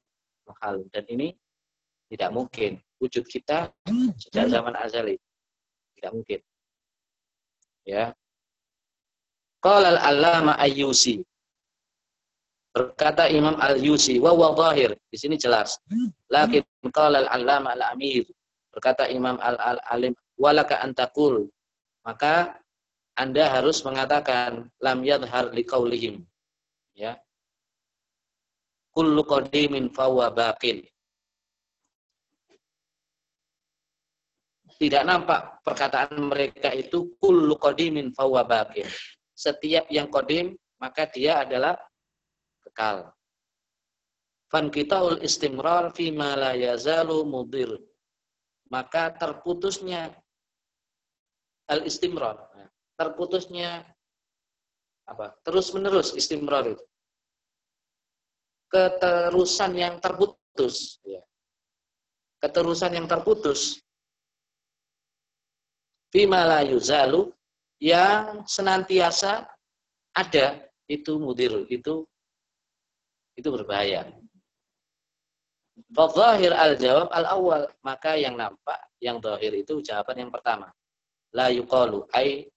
S2: muhal. Dan ini tidak mungkin. Wujud kita sejak zaman azali. Tidak mungkin. Ya. Qala al-allama ayyusi. Berkata Imam Al-Yusi, wa wa zahir. Di sini jelas. Lakin qala al-allama al-amir. Berkata Imam Al-Alim, walaka antakul. Maka Anda harus mengatakan lam yadhar liqaulihim. Ya. Kullu qadimin fawa baqin. Tidak nampak perkataan mereka itu kullu qadimin baqin. Setiap yang qadim maka dia adalah kekal. Fan ul istimrar fi ma la yazalu mudir. Maka terputusnya al istimrar. Terputusnya apa? Terus menerus istimrar itu. Keterusan yang terputus, ya. Keterusan yang terputus Fima la yuzalu yang senantiasa ada itu mudir itu itu berbahaya. Fadzahir al-jawab al-awwal, maka yang nampak yang zahir itu jawaban yang pertama. La yuqalu ai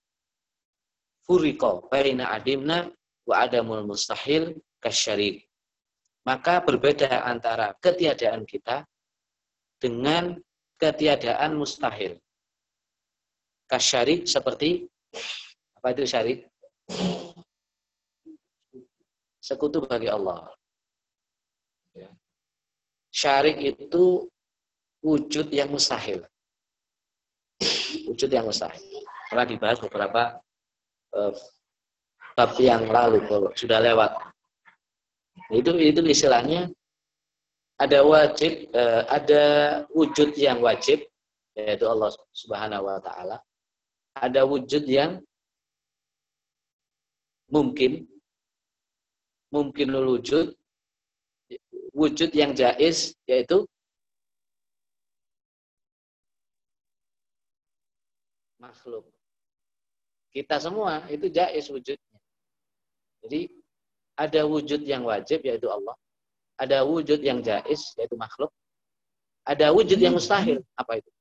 S2: furiqa baina adimna wa adamul mustahil kasyarik. Maka berbeda antara ketiadaan kita dengan ketiadaan mustahil kasyarik seperti apa itu syarik? Sekutu bagi Allah. Ya. Syarik itu wujud yang mustahil. Wujud yang mustahil. Telah dibahas beberapa uh, bab yang lalu kalau sudah lewat. Itu itu istilahnya ada wajib, uh, ada wujud yang wajib yaitu Allah Subhanahu wa taala ada wujud yang mungkin mungkin wujud wujud yang jais yaitu makhluk. Kita semua itu jais wujudnya. Jadi ada wujud yang wajib yaitu Allah. Ada wujud yang jais yaitu makhluk. Ada wujud yang mustahil. Apa itu?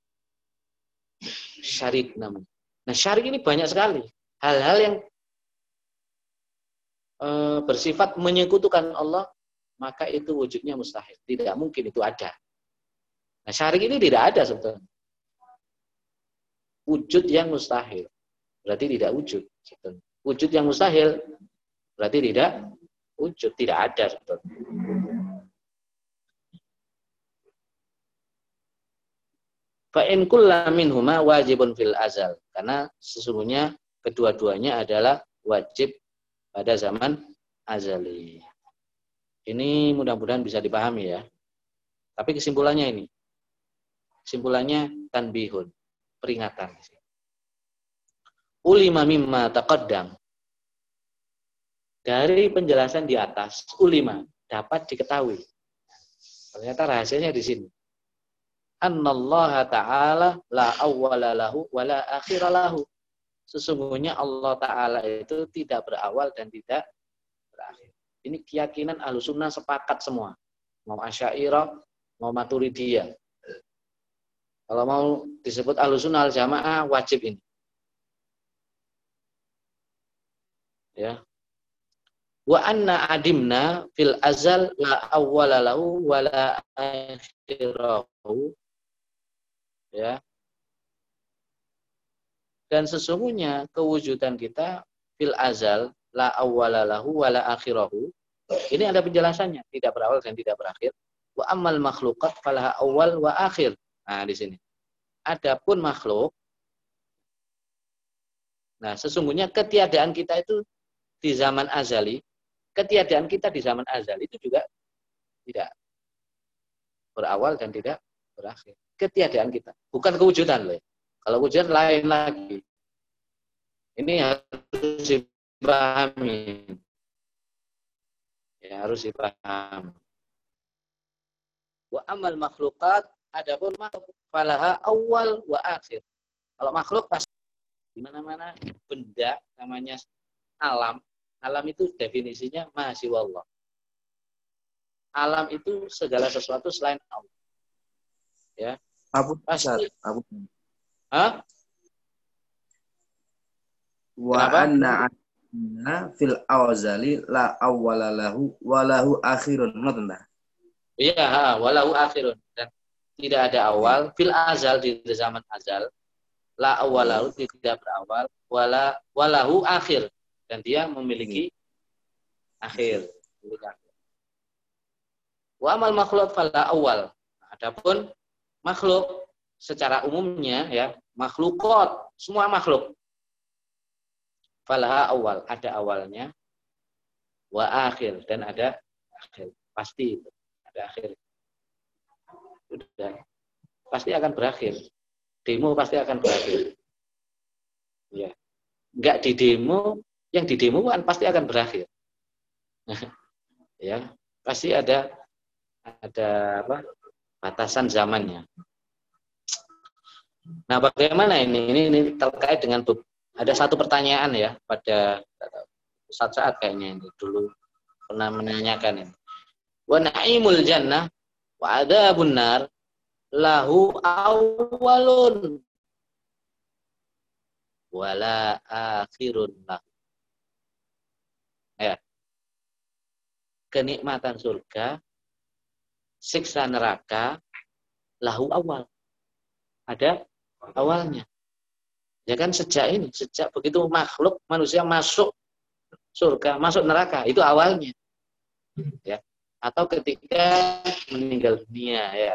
S2: Syarik namanya Nah, syarik ini banyak sekali. Hal-hal yang e, bersifat menyekutukan Allah, maka itu wujudnya mustahil. Tidak mungkin itu ada. Nah, syarik ini tidak ada sebetulnya. Wujud yang mustahil. Berarti tidak wujud. Sebetulnya. Wujud yang mustahil berarti tidak wujud. Tidak ada sebetulnya. Fa'in kulla minhuma wajibun fil azal. Karena sesungguhnya kedua-duanya adalah wajib pada zaman azali. Ini mudah-mudahan bisa dipahami ya. Tapi kesimpulannya ini. Kesimpulannya tanbihun. Peringatan. Ulima mimma taqaddam. Dari penjelasan di atas, ulima dapat diketahui. Ternyata rahasianya di sini. Annallaha ta'ala la awwala lahu wa la akhira lahu. Sesungguhnya Allah Ta'ala itu tidak berawal dan tidak berakhir. Ini keyakinan sunnah sepakat semua. Mau asyairah, mau maturidiyah. Kalau mau disebut sunnah al-jamaah, wajib ini. Ya, wa anna adimna fil azal la awwala lahu wa la akhirahu ya. Dan sesungguhnya kewujudan kita fil azal la awwala lahu wa la akhirahu ini ada penjelasannya. Tidak berawal dan tidak berakhir. Wa amal makhlukat falaha awal wa akhir. Nah di sini. Adapun makhluk nah sesungguhnya ketiadaan kita itu di zaman azali ketiadaan kita di zaman azal itu juga tidak berawal dan tidak berakhir. Ketiadaan kita, bukan kewujudan loh. Kalau wujud lain lagi. Ini harus dipahami. Ya, harus dipahami. Wa amal makhlukat adapun makhluk falaha awal wa akhir. Kalau makhluk pasti di mana-mana benda namanya alam Alam itu definisinya masih Allah. Alam itu segala sesuatu selain Allah. Ya.
S1: Abu Pasti. Abu.
S2: Hah?
S1: Wa anna anna fil awzali la awwala lahu wa lahu akhirun. Ngoten
S2: Iya, walahu akhirun. Dan tidak ada awal fil azal di zaman azal la awalahu tidak berawal wala walahu akhir dan dia memiliki hmm. akhir. Wa amal makhluk fala awal. Adapun makhluk secara umumnya ya, makhlukot, semua makhluk. Falaha awal, ada awalnya. Wa akhir dan ada akhir. Pasti ada akhir. Sudah. Pasti akan berakhir. Demo pasti akan berakhir. Ya. Enggak di demo yang di demo kan pasti akan berakhir. ya, pasti ada ada apa? Batasan zamannya. Nah, bagaimana ini? Ini, ini terkait dengan ada satu pertanyaan ya pada saat saat kayaknya ini dulu pernah menanyakan ini. Wa na'imul jannah wa adzabun nar lahu awalun wala akhirun lahu. Ya. Kenikmatan surga, siksa neraka, lahu awal. Ada awalnya. Ya kan sejak ini, sejak begitu makhluk manusia masuk surga, masuk neraka, itu awalnya. Ya. Atau ketika meninggal dunia ya.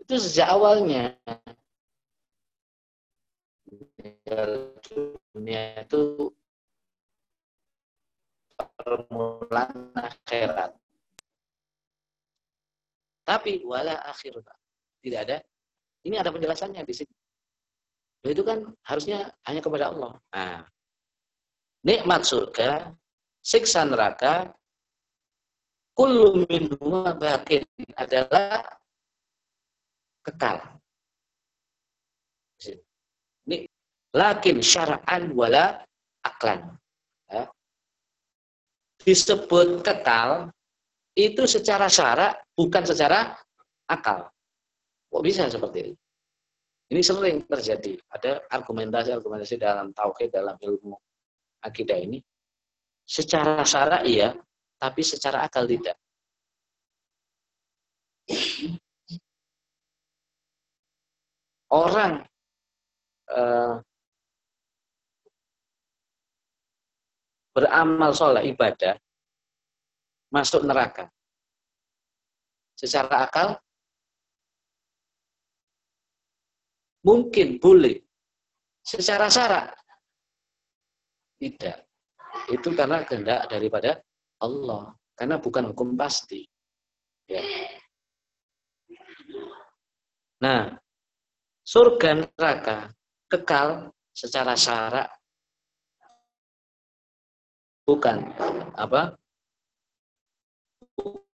S2: Itu sejak awalnya. Meninggal dunia itu permulaan akhirat. Tapi wala akhirat. Tidak ada. Ini ada penjelasannya di sini. Itu kan harusnya hanya kepada Allah. Nah, nikmat surga, siksa neraka, kullu minhum bakin adalah kekal. Ini lakin syara'an wala aklan. Ya disebut kekal itu secara syarak bukan secara akal. Kok bisa seperti ini? Ini sering terjadi. Ada argumentasi-argumentasi dalam tauhid, dalam ilmu akidah ini. Secara syarak iya, tapi secara akal tidak. Orang eh, beramal soleh ibadah masuk neraka. Secara akal mungkin boleh. Secara syarat tidak. Itu karena kehendak daripada Allah. Karena bukan hukum pasti. Ya. Nah, surga neraka kekal secara syarat bukan apa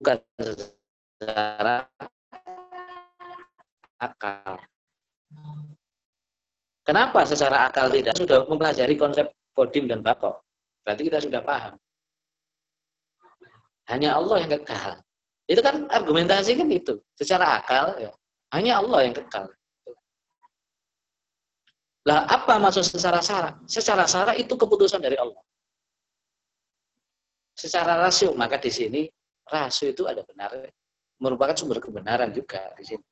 S2: bukan secara akal. Kenapa secara akal tidak? Sudah mempelajari konsep kodim dan bako. Berarti kita sudah paham. Hanya Allah yang kekal. Itu kan argumentasi kan itu. Secara akal, ya, hanya Allah yang kekal. Lah apa maksud secara sara? Secara sara itu keputusan dari Allah. Secara rasio, maka di sini rasio itu ada benar, merupakan sumber kebenaran juga di sini.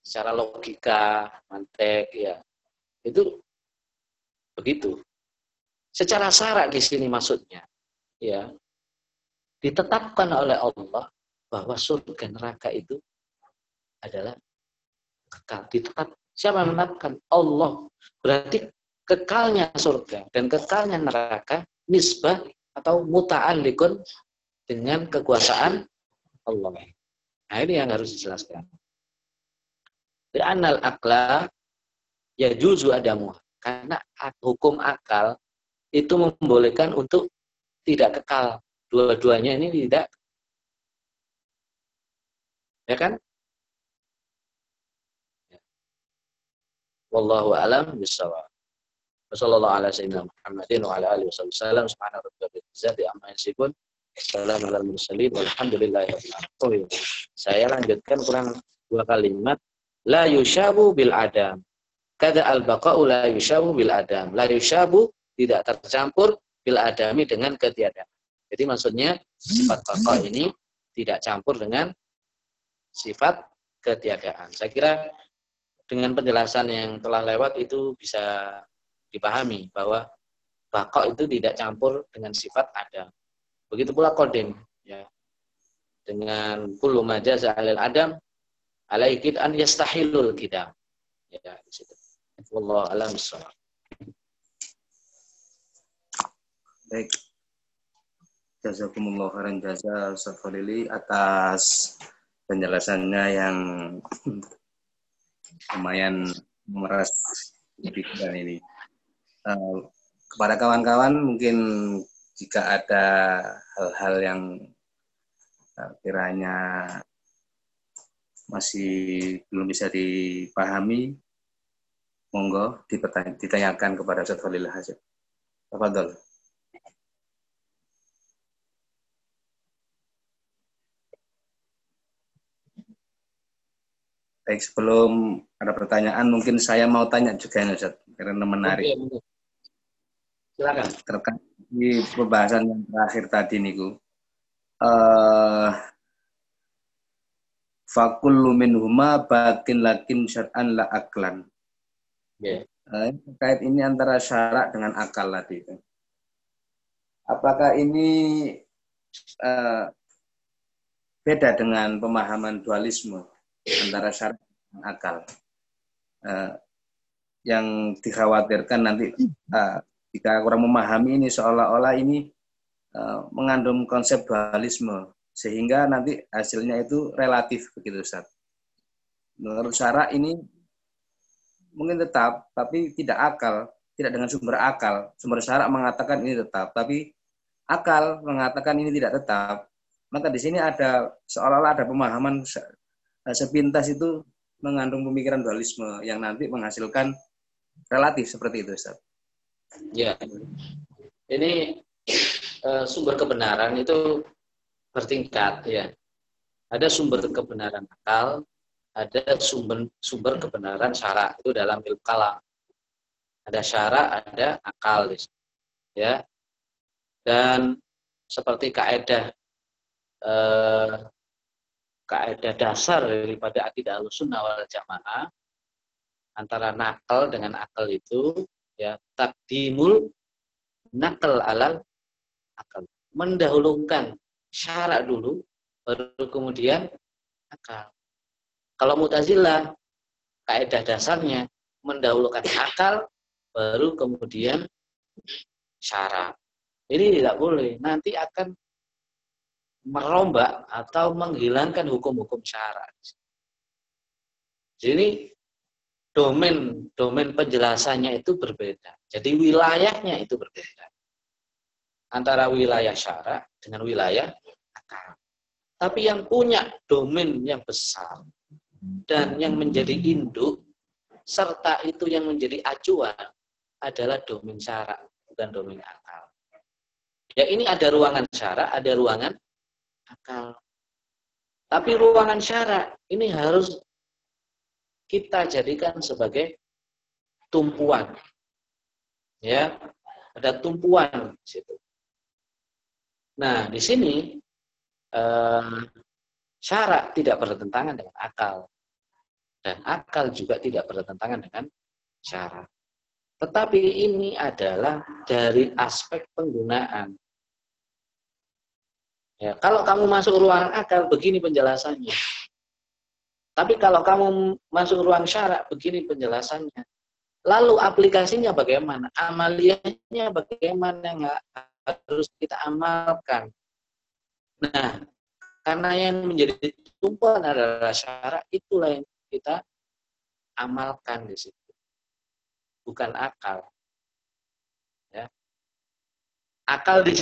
S2: Secara logika, mantek, ya itu begitu. Secara sara di sini maksudnya, ya ditetapkan oleh Allah bahwa surga neraka itu adalah kekal. Ditetap siapa menetapkan? Allah. Berarti kekalnya surga dan kekalnya neraka nisbah atau muta'alliqun dengan kekuasaan Allah. Nah ini yang harus dijelaskan. Di anal akla ya juzu adamu. Karena hukum akal itu membolehkan untuk tidak kekal. Dua-duanya ini tidak. Ya kan? Wallahu alam bisawab. Wassallallahu ala sayyidina Muhammadin wa ala. Assalamu ala mursalin walhamdulillahi rabbil Saya lanjutkan kurang dua kalimat. La yushabu bil adam. Kada al baqa'u la yushabu bil adam. La yushabu tidak tercampur bil adami dengan ketiadaan. Jadi maksudnya sifat baqa ini tidak campur dengan sifat ketiadaan. Saya kira dengan penjelasan yang telah lewat itu bisa dipahami bahwa bakok itu tidak campur dengan sifat ada. Begitu pula kodim ya. Dengan kullu majaz alil adam alaikid an yastahilul kidam. Ya, di situ. Wallahu alam
S1: Baik. Jazakumullah khairan jaza atas penjelasannya yang lumayan memeras pikiran ini. Uh, kepada kawan-kawan mungkin jika ada hal-hal yang uh, kiranya masih belum bisa dipahami, monggo ditanyakan kepada Ustaz Khalil Hasil. Tafadhol. Baik, sebelum ada pertanyaan, mungkin saya mau tanya juga nih, Ustaz, karena menarik. Oke,
S2: silakan.
S1: Terkait di pembahasan yang terakhir tadi niku. Uh, fakullu minhuma batin lakin syar'an la aklan. Yeah. Uh, terkait ini antara syarak dengan akal tadi. Apakah ini uh, beda dengan pemahaman dualisme? antara syarat dan akal. Uh, yang dikhawatirkan nanti uh, jika orang memahami ini seolah-olah ini uh, mengandung konsep dualisme sehingga nanti hasilnya itu relatif begitu Ustaz. Menurut syarat ini mungkin tetap tapi tidak akal, tidak dengan sumber akal. Sumber syarat mengatakan ini tetap, tapi akal mengatakan ini tidak tetap. Maka di sini ada seolah-olah ada pemahaman Nah, sepintas itu mengandung pemikiran dualisme yang nanti menghasilkan relatif seperti itu, Ustaz.
S2: Ya, ini uh, sumber kebenaran itu bertingkat ya. Ada sumber kebenaran akal, ada sumber sumber kebenaran syara itu dalam ilmu kalam. Ada syara, ada akal, ya. Dan seperti kaidah eh, kaidah dasar daripada akidah sunnah wal jamaah antara nakal dengan akal itu ya takdimul nakal alal akal. Mendahulukan syarat dulu baru kemudian akal. Kalau mutazilah kaidah dasarnya mendahulukan akal baru kemudian syarat ini tidak boleh. Nanti akan merombak atau menghilangkan hukum-hukum syarat. Jadi domain domain penjelasannya itu berbeda. Jadi wilayahnya itu berbeda. antara wilayah syarak dengan wilayah akal. Tapi yang punya domain yang besar dan yang menjadi induk serta itu yang menjadi acuan adalah domain syarak bukan domain akal. Ya ini ada ruangan syarak, ada ruangan akal. Tapi ruangan syarak ini harus kita jadikan sebagai tumpuan. Ya, ada tumpuan di situ. Nah, di sini eh, syarak tidak bertentangan dengan akal dan akal juga tidak bertentangan dengan syarak. Tetapi ini adalah dari aspek penggunaan. Ya, kalau kamu masuk ruang akal, begini penjelasannya. Tapi kalau kamu masuk ruang syarak, begini penjelasannya. Lalu aplikasinya bagaimana? Amaliyahnya bagaimana yang harus kita amalkan? Nah, karena yang menjadi tumpuan adalah syarak, itulah yang kita amalkan di situ. Bukan akal. Ya. Akal di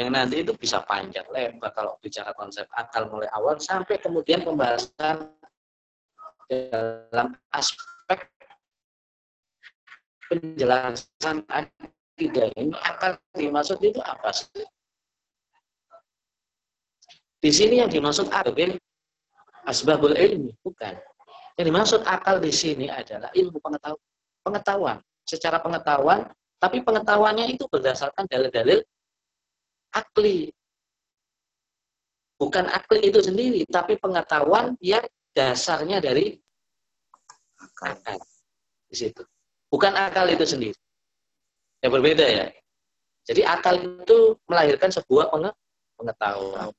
S2: yang nanti itu bisa panjang lebar kalau bicara konsep akal mulai awal sampai kemudian pembahasan dalam aspek penjelasan akidah ini akal dimaksud itu apa sih? Di sini yang dimaksud akal asbabul ilmi bukan. Yang dimaksud akal di sini adalah ilmu pengetahuan, pengetahuan secara pengetahuan, tapi pengetahuannya itu berdasarkan dalil-dalil akli. Bukan akli itu sendiri, tapi pengetahuan yang dasarnya dari akal. Di situ. Bukan akal itu sendiri. Ya berbeda ya. Jadi akal itu melahirkan sebuah pengetahuan.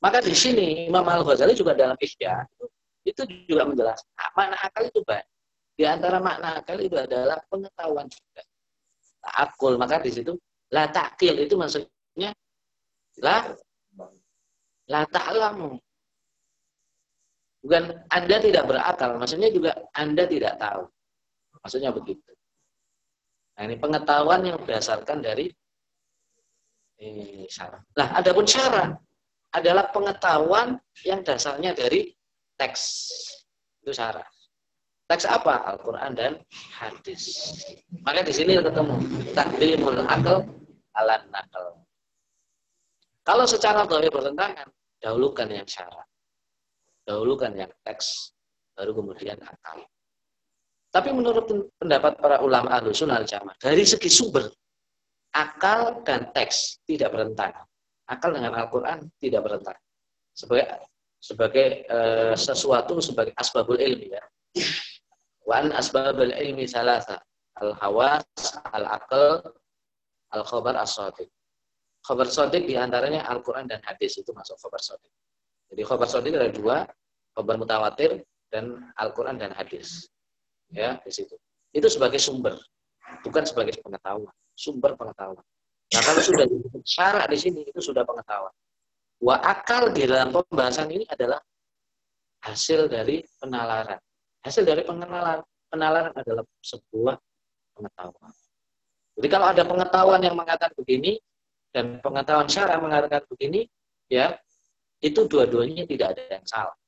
S2: Maka di sini Imam Al-Ghazali juga dalam Ihya itu juga menjelaskan ah, makna akal itu banyak. Di antara makna akal itu adalah pengetahuan juga. Akul, maka di situ La takil itu maksudnya la la ta'lamu. Bukan Anda tidak berakal, maksudnya juga Anda tidak tahu. Maksudnya begitu. Nah, ini pengetahuan yang berdasarkan dari eh, syarat. Nah, adapun syarat adalah pengetahuan yang dasarnya dari teks. Itu syarat. Teks apa? Al-Quran dan hadis. Maka di sini ketemu takdimul akal ala nakal. Kalau secara dohir bertentangan, dahulukan yang syarat. Dahulukan yang teks, baru kemudian akal. Tapi menurut pendapat para ulama ahlu sunnah jamaah, dari segi sumber, akal dan teks tidak bertentangan. Akal dengan Al-Quran tidak bertentangan. Sebagai sebagai e, sesuatu sebagai asbabul ilmi ya. Wan asbabul ilmi salasa. Al-hawas, al-aql, al-khabar as-sadiq. Khabar sadiq di antaranya Al-Quran dan hadis itu masuk khabar sadiq. Jadi khabar sadiq ada dua, khabar mutawatir dan Al-Quran dan hadis. Ya, di situ. Itu sebagai sumber, bukan sebagai pengetahuan. Sumber pengetahuan. Nah, kalau sudah syarat di sini, itu sudah pengetahuan. Wa akal di dalam pembahasan ini adalah hasil dari penalaran. Hasil dari pengenalan. Penalaran adalah sebuah pengetahuan. Jadi kalau ada pengetahuan yang mengatakan begini dan pengetahuan syara mengatakan begini, ya itu dua-duanya tidak ada yang salah.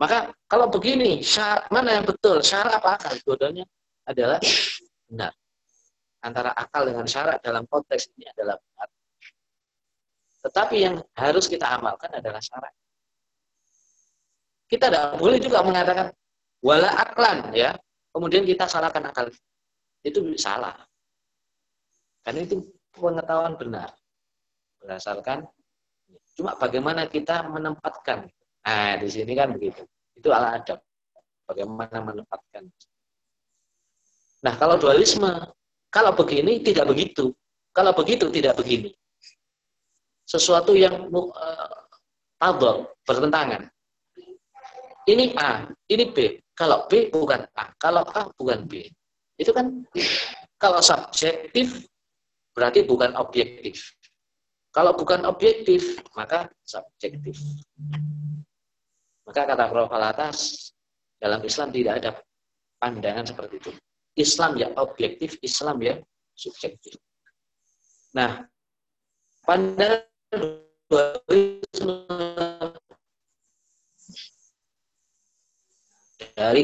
S2: Maka kalau begini, syara, mana yang betul? Syara apa akal? Dua-duanya adalah benar. Antara akal dengan syarat dalam konteks ini adalah benar. Tetapi yang harus kita amalkan adalah syarat. Kita tidak boleh juga mengatakan wala aklan ya. Kemudian kita salahkan akal. Itu salah. Karena itu pengetahuan benar. Berdasarkan cuma bagaimana kita menempatkan. Nah, di sini kan begitu. Itu ala adab. Bagaimana menempatkan. Nah, kalau dualisme, kalau begini tidak begitu. Kalau begitu tidak begini. Sesuatu yang uh, bertentangan. Ini A, ini B. Kalau B bukan A, kalau A bukan B. Itu kan kalau subjektif berarti bukan objektif. Kalau bukan objektif, maka subjektif. Maka kata Prof. Alatas, dalam Islam tidak ada pandangan seperti itu. Islam ya objektif, Islam ya subjektif. Nah, pada dari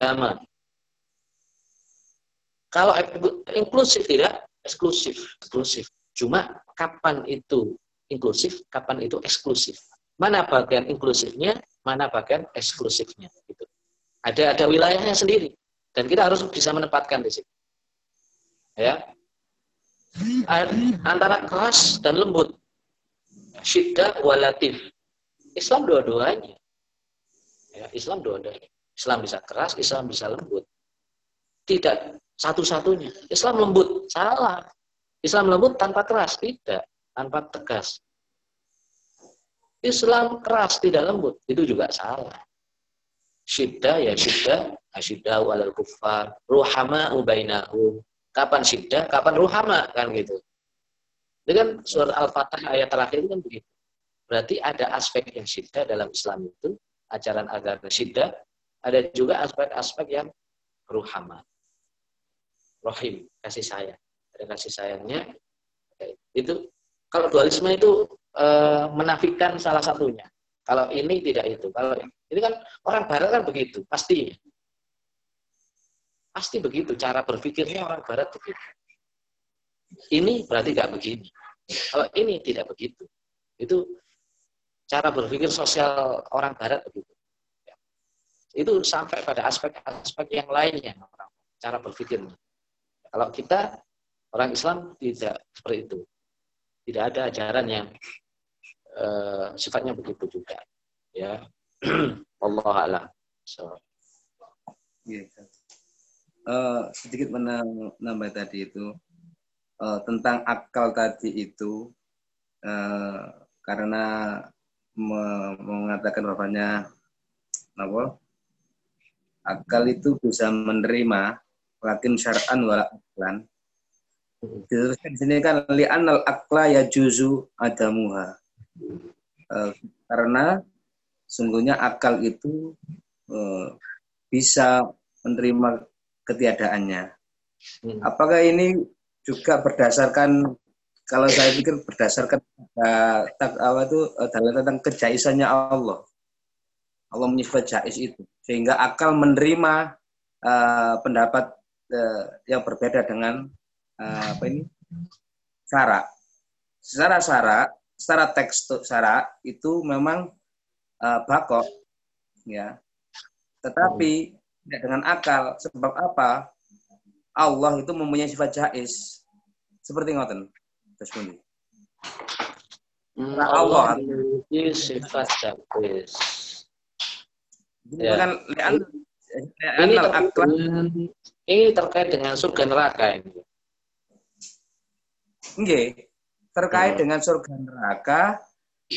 S2: agama. Kalau inklusif tidak eksklusif, eksklusif. Cuma kapan itu inklusif, kapan itu eksklusif. Mana bagian inklusifnya, mana bagian eksklusifnya. Gitu. Ada ada wilayahnya sendiri dan kita harus bisa menempatkan di situ. Ya, antara keras dan lembut, syiddah walatif. Islam dua-duanya. Ya, Islam dua-duanya. Islam bisa keras, Islam bisa lembut. Tidak satu-satunya. Islam lembut, salah. Islam lembut tanpa keras, tidak. Tanpa tegas. Islam keras, tidak lembut. Itu juga salah. Syiddah ya syiddah, asyiddah walal kufar, ruhama ubainahum. Kapan syiddah, kapan ruhama, kan gitu. Dengan surat Al-Fatah ayat terakhir itu kan begitu. Berarti ada aspek yang syiddah dalam Islam itu, ajaran agama syiddah, ada juga aspek-aspek yang ruhama. Rohim, kasih sayang. Ada kasih sayangnya. Itu kalau dualisme itu e, menafikan salah satunya. Kalau ini tidak itu. Kalau ini kan orang barat kan begitu, pasti. Pasti begitu cara berpikirnya orang barat begitu. Ini berarti nggak begini. Kalau ini tidak begitu. Itu cara berpikir sosial orang barat begitu itu sampai pada aspek-aspek yang lainnya orang cara berpikirnya. Kalau kita orang Islam tidak seperti itu, tidak ada ajaran yang uh, sifatnya begitu juga, ya. Allah alam. So.
S1: Uh, sedikit menambah tadi itu uh, tentang akal tadi itu uh, karena mengatakan bapaknya apa akal itu bisa menerima lakin syar'an wala aklan. Diteruskan di sini kan li'anal akla ya juzu adamuha. E, karena sungguhnya akal itu e, bisa menerima ketiadaannya. Hmm. Apakah ini juga berdasarkan kalau saya pikir berdasarkan uh, tak, apa itu adalah tentang kejaisannya Allah. Allah menyifat jais itu sehingga akal menerima uh, pendapat uh, yang berbeda dengan uh, apa ini sara. Secara sara, secara teks sara itu memang uh, bakok ya. Tetapi tidak dengan akal sebab apa? Allah itu mempunyai sifat jais. Seperti ngoten. Pundi?
S2: Nah, Allah memiliki sifat jais
S1: Ya. Kan,
S2: ini terkait, ini terkait dengan surga neraka ini.
S1: Oke, terkait hmm. dengan surga neraka.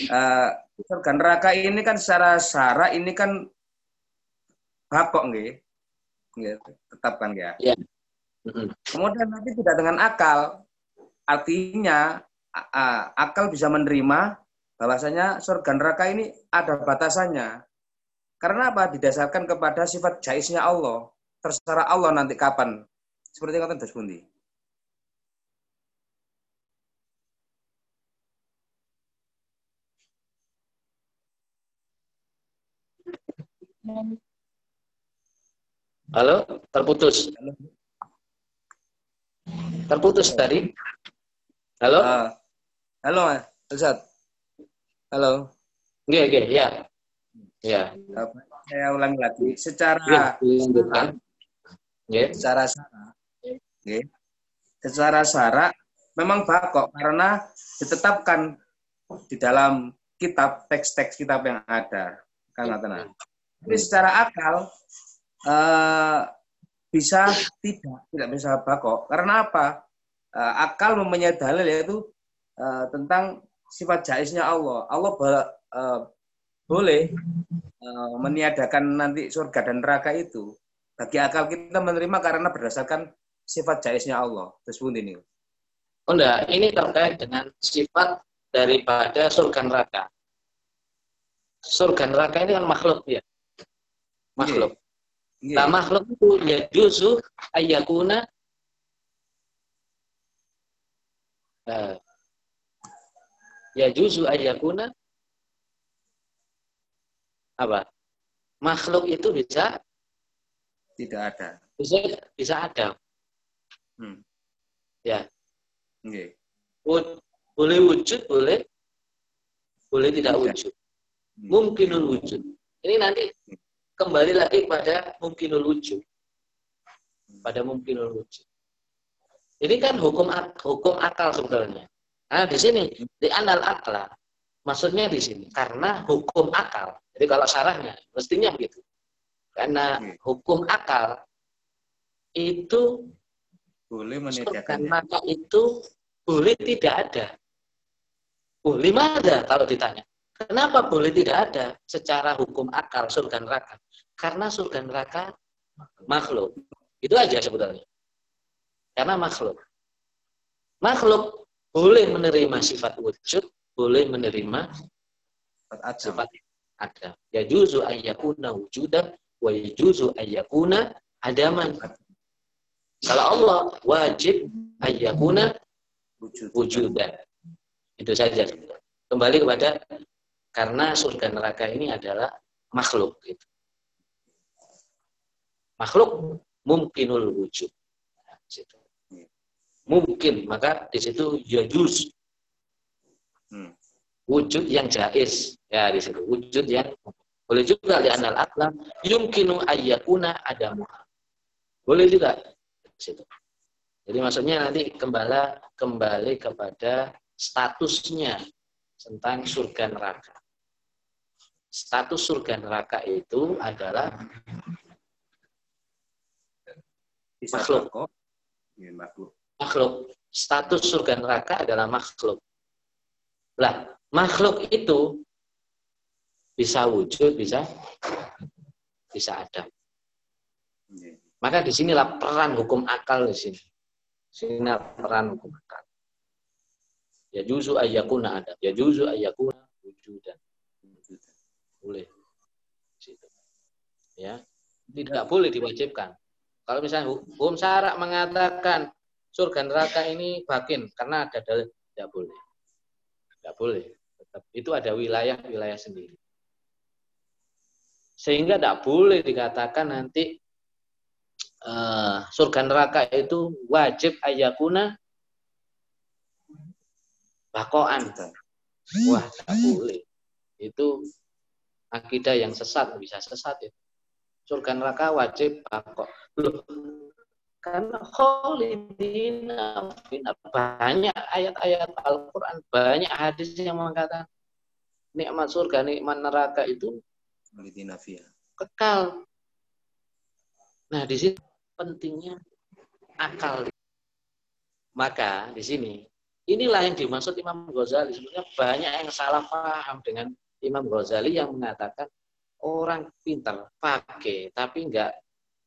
S1: Uh, surga neraka ini kan secara sara ini kan bakok nggih. Nggih, tetapkan ya. ya. Hmm. Kemudian nanti tidak dengan akal. Artinya akal bisa menerima bahwasanya surga neraka ini ada batasannya. Karena apa? Didasarkan kepada sifat jaisnya Allah. Terserah Allah nanti kapan. Seperti kata Das Bundi.
S2: Halo, terputus. Terputus tadi. Halo? Uh,
S1: halo, Ustaz. Halo.
S2: Oke, oke, ya. Ya.
S1: Saya ulangi lagi. Secara ya, ya. secara sara, ya. secara sara memang bakok karena ditetapkan di dalam kitab teks-teks kitab yang ada kan tenang. Tapi secara akal uh, bisa tidak tidak bisa bakok karena apa? Uh, akal mempunyai dalil yaitu uh, tentang sifat jaisnya Allah. Allah uh, boleh uh, meniadakan nanti surga dan neraka itu bagi akal kita menerima karena berdasarkan sifat jaisnya Allah. Terus ini.
S2: Oh enggak, ini terkait dengan sifat daripada surga neraka. Surga neraka ini kan makhluk ya. Makhluk. Yeah. Nah makhluk itu ya juzu ayakuna uh, ya juzu ayakuna apa? Makhluk itu bisa?
S1: Tidak ada.
S2: Bisa bisa ada
S1: hmm.
S2: ya.
S1: Okay.
S2: boleh wujud boleh? Boleh tidak wujud? Hmm. mungkinul wujud. Ini nanti kembali lagi pada mungkinul wujud. Pada mungkinul wujud ini kan hukum hukum akal sebenarnya nah di sini di anal akal maksudnya di sini karena hukum akal jadi kalau sarahnya mestinya begitu karena hukum akal itu
S1: boleh menyediakan
S2: maka itu boleh tidak ada. Boleh ada kalau ditanya. Kenapa boleh tidak ada secara hukum akal surga neraka? Karena surga neraka makhluk. Itu aja sebetulnya. Karena makhluk. Makhluk boleh menerima sifat wujud, boleh menerima sifat ada. Ya juzu ayyakuna wujudan wa yujuzu ayyakuna adaman. Kalau Allah wajib ayyakuna wujudan. Itu saja. Kembali kepada karena surga neraka ini adalah makhluk. Gitu. Makhluk mungkinul wujud. Mungkin, maka di situ yajuz. Hmm. Wujud yang jais. Ya, di situ. Wujud yang boleh juga di anal aklam yumkinu ayyakuna adamuha. Boleh juga situ. Jadi maksudnya nanti kembali kembali kepada statusnya tentang surga neraka. Status surga neraka itu adalah makhluk.
S1: Iya, makhluk.
S2: Makhluk. Status surga neraka adalah makhluk. Lah, makhluk itu bisa wujud, bisa bisa ada. Maka di sinilah peran hukum akal di sini. Sini peran hukum akal. Ya juzu ayakuna ada. Ya juzu ayakuna wujudan. Boleh. Ya. Tidak boleh diwajibkan. Kalau misalnya hukum syarak mengatakan surga neraka ini bakin karena ada dalil, tidak boleh. Tidak boleh. Tetap itu ada wilayah-wilayah sendiri. Sehingga tidak boleh dikatakan nanti uh, surga neraka itu wajib ayakuna bakoan. Wah, tidak boleh. Itu akidah yang sesat, bisa sesat itu. Surga neraka wajib bakok. Karena kholidina banyak ayat-ayat Al-Quran, banyak hadis yang mengatakan nikmat surga, nikmat neraka itu Kekal. Nah, di sini pentingnya akal. Maka di sini inilah yang dimaksud Imam Ghazali. Sebenarnya banyak yang salah paham dengan Imam Ghazali yang mengatakan orang pintar pakai tapi enggak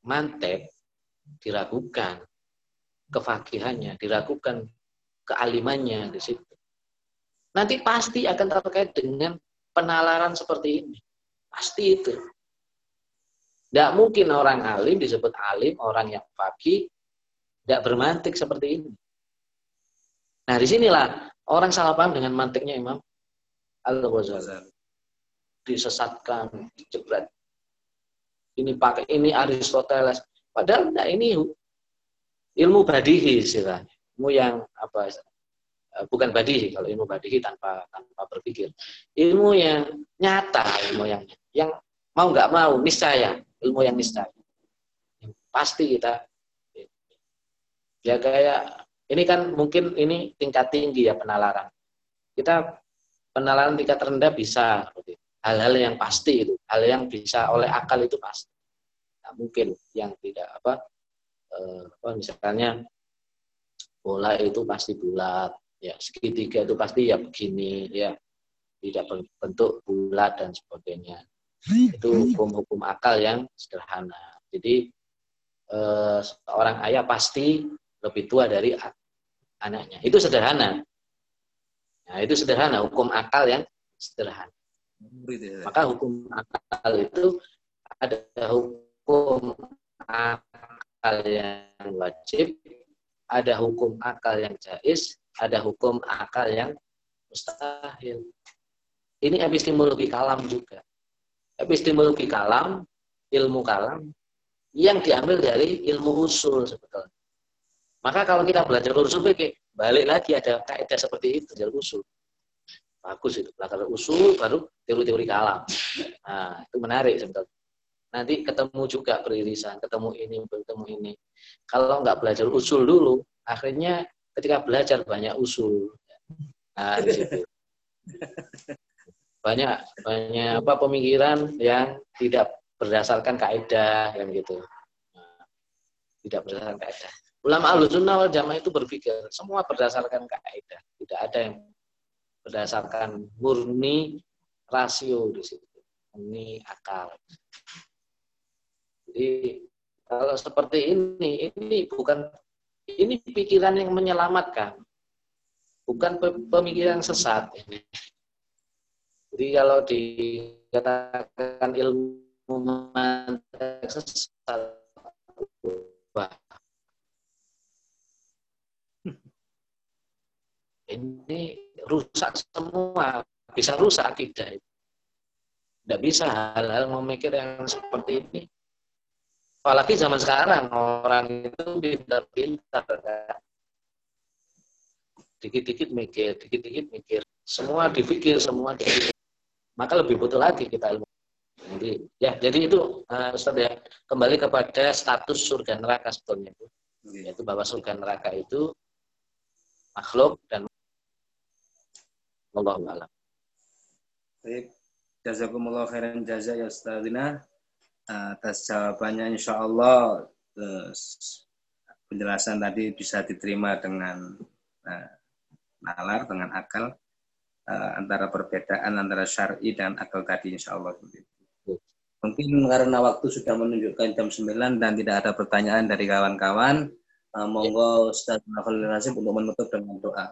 S2: mantep diragukan kefakihannya, diragukan kealimannya di situ. Nanti pasti akan terkait dengan penalaran seperti ini. Pasti itu. Tidak mungkin orang alim disebut alim, orang yang fakih, tidak bermantik seperti ini. Nah, di sinilah orang salah paham dengan mantiknya Imam Al-Ghazali. Disesatkan, dijebret. Ini pakai ini Aristoteles. Padahal nah, ini ilmu badihi istilahnya. Ilmu yang apa Eh, bukan badihi. Kalau ilmu badihi tanpa tanpa berpikir. Ilmu yang nyata ilmu yang yang mau nggak mau niscaya. Ilmu yang niscaya. Pasti kita ya kayak ini kan mungkin ini tingkat tinggi ya penalaran. Kita penalaran tingkat rendah bisa. Hal-hal yang pasti itu. Hal yang bisa oleh akal itu pasti nah, mungkin yang tidak apa eh, apa misalnya bola itu pasti bulat ya segitiga itu pasti ya begini ya tidak berbentuk bulat dan sebagainya. Itu hukum-hukum akal yang sederhana. Jadi eh, seorang ayah pasti lebih tua dari anaknya. Itu sederhana. Nah itu sederhana hukum akal yang sederhana. Maka hukum akal itu ada hukum akal yang wajib ada hukum akal yang jais ada hukum akal yang mustahil. Ini epistemologi kalam juga. Epistemologi kalam, ilmu kalam, yang diambil dari ilmu usul sebetulnya. Maka kalau kita belajar usul fikih, balik lagi ada kaidah seperti itu, belajar usul. Bagus itu, belajar usul baru teori-teori kalam. Nah, itu menarik sebetulnya. Nanti ketemu juga peririsan, ketemu ini, ketemu ini. Kalau nggak belajar usul dulu, akhirnya ketika belajar banyak usul. Nah, di situ. Banyak banyak apa pemikiran yang tidak berdasarkan kaidah yang gitu. Nah, tidak berdasarkan kaidah. Ulama Ahlussunnah wal Jamaah itu berpikir semua berdasarkan kaidah, tidak ada yang berdasarkan murni rasio di situ, murni akal. Jadi kalau seperti ini, ini bukan ini pikiran yang menyelamatkan, bukan pemikiran sesat. Jadi kalau dikatakan ilmu sesat, ini rusak semua, bisa rusak akidah. Tidak bisa hal-hal memikir yang seperti ini Apalagi zaman sekarang orang itu pintar-pintar kan. Dikit-dikit mikir, dikit-dikit mikir. Semua dipikir, semua dipikir. Maka lebih butuh lagi kita ilmu. Jadi ya, jadi itu uh, ya, kembali kepada status surga neraka sebetulnya itu. Yaitu bahwa surga neraka itu makhluk dan Allah.
S1: Baik. Jazakumullah khairan jaza ya Ustazina atas jawabannya insya Allah penjelasan tadi bisa diterima dengan uh, nalar dengan akal uh, antara perbedaan antara syar'i dan akal tadi insya Allah. Mungkin karena waktu sudah menunjukkan jam 9 dan tidak ada pertanyaan dari kawan-kawan uh, monggo Ustaz Nafal Nasib untuk menutup dengan doa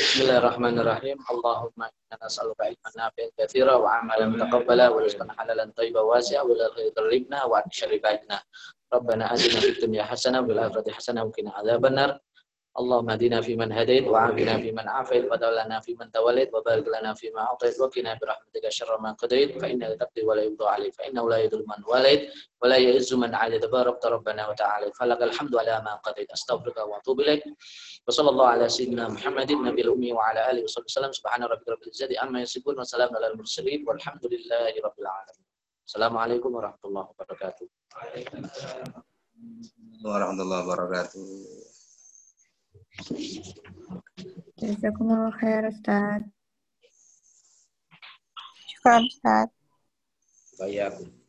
S2: Bismillahirrahmanirrahim. Allahumma inna nas'aluka ilman nafi'an katsira wa amalan mutaqabbala wa rizqan halalan thayyiban wasi'a wa la khayra wa syarri Rabbana atina fid dunya hasanah wa fil akhirati hasanah wa qina adzabannar. اللهم اهدنا فيمن هديت وعافنا فيمن عافيت وتولنا فيمن توليت وبارك لنا فيما أعطيت وقنا برحمتك شر ما قضيت فإنك تقضي ولا يقضى عليك فإنه لا يذل من وليت ولا يعز من عاد تبارك ربنا وتعالى فلك الحمد على ما قضيت. أستغفرك وأتوب إليك. وصلى الله على سيدنا محمد النبي الأمي وعلى آله وصحبه وسلم. سبحان ربك رب العزة عما يصفون وسلام على المرسلين والحمد لله رب العالمين. السلام عليكم ورحمة الله وبركاته.
S1: ورحمة الله وبركاته.
S3: Jazakumullah khair Ustaz. Syukur Ustaz.
S2: Baik.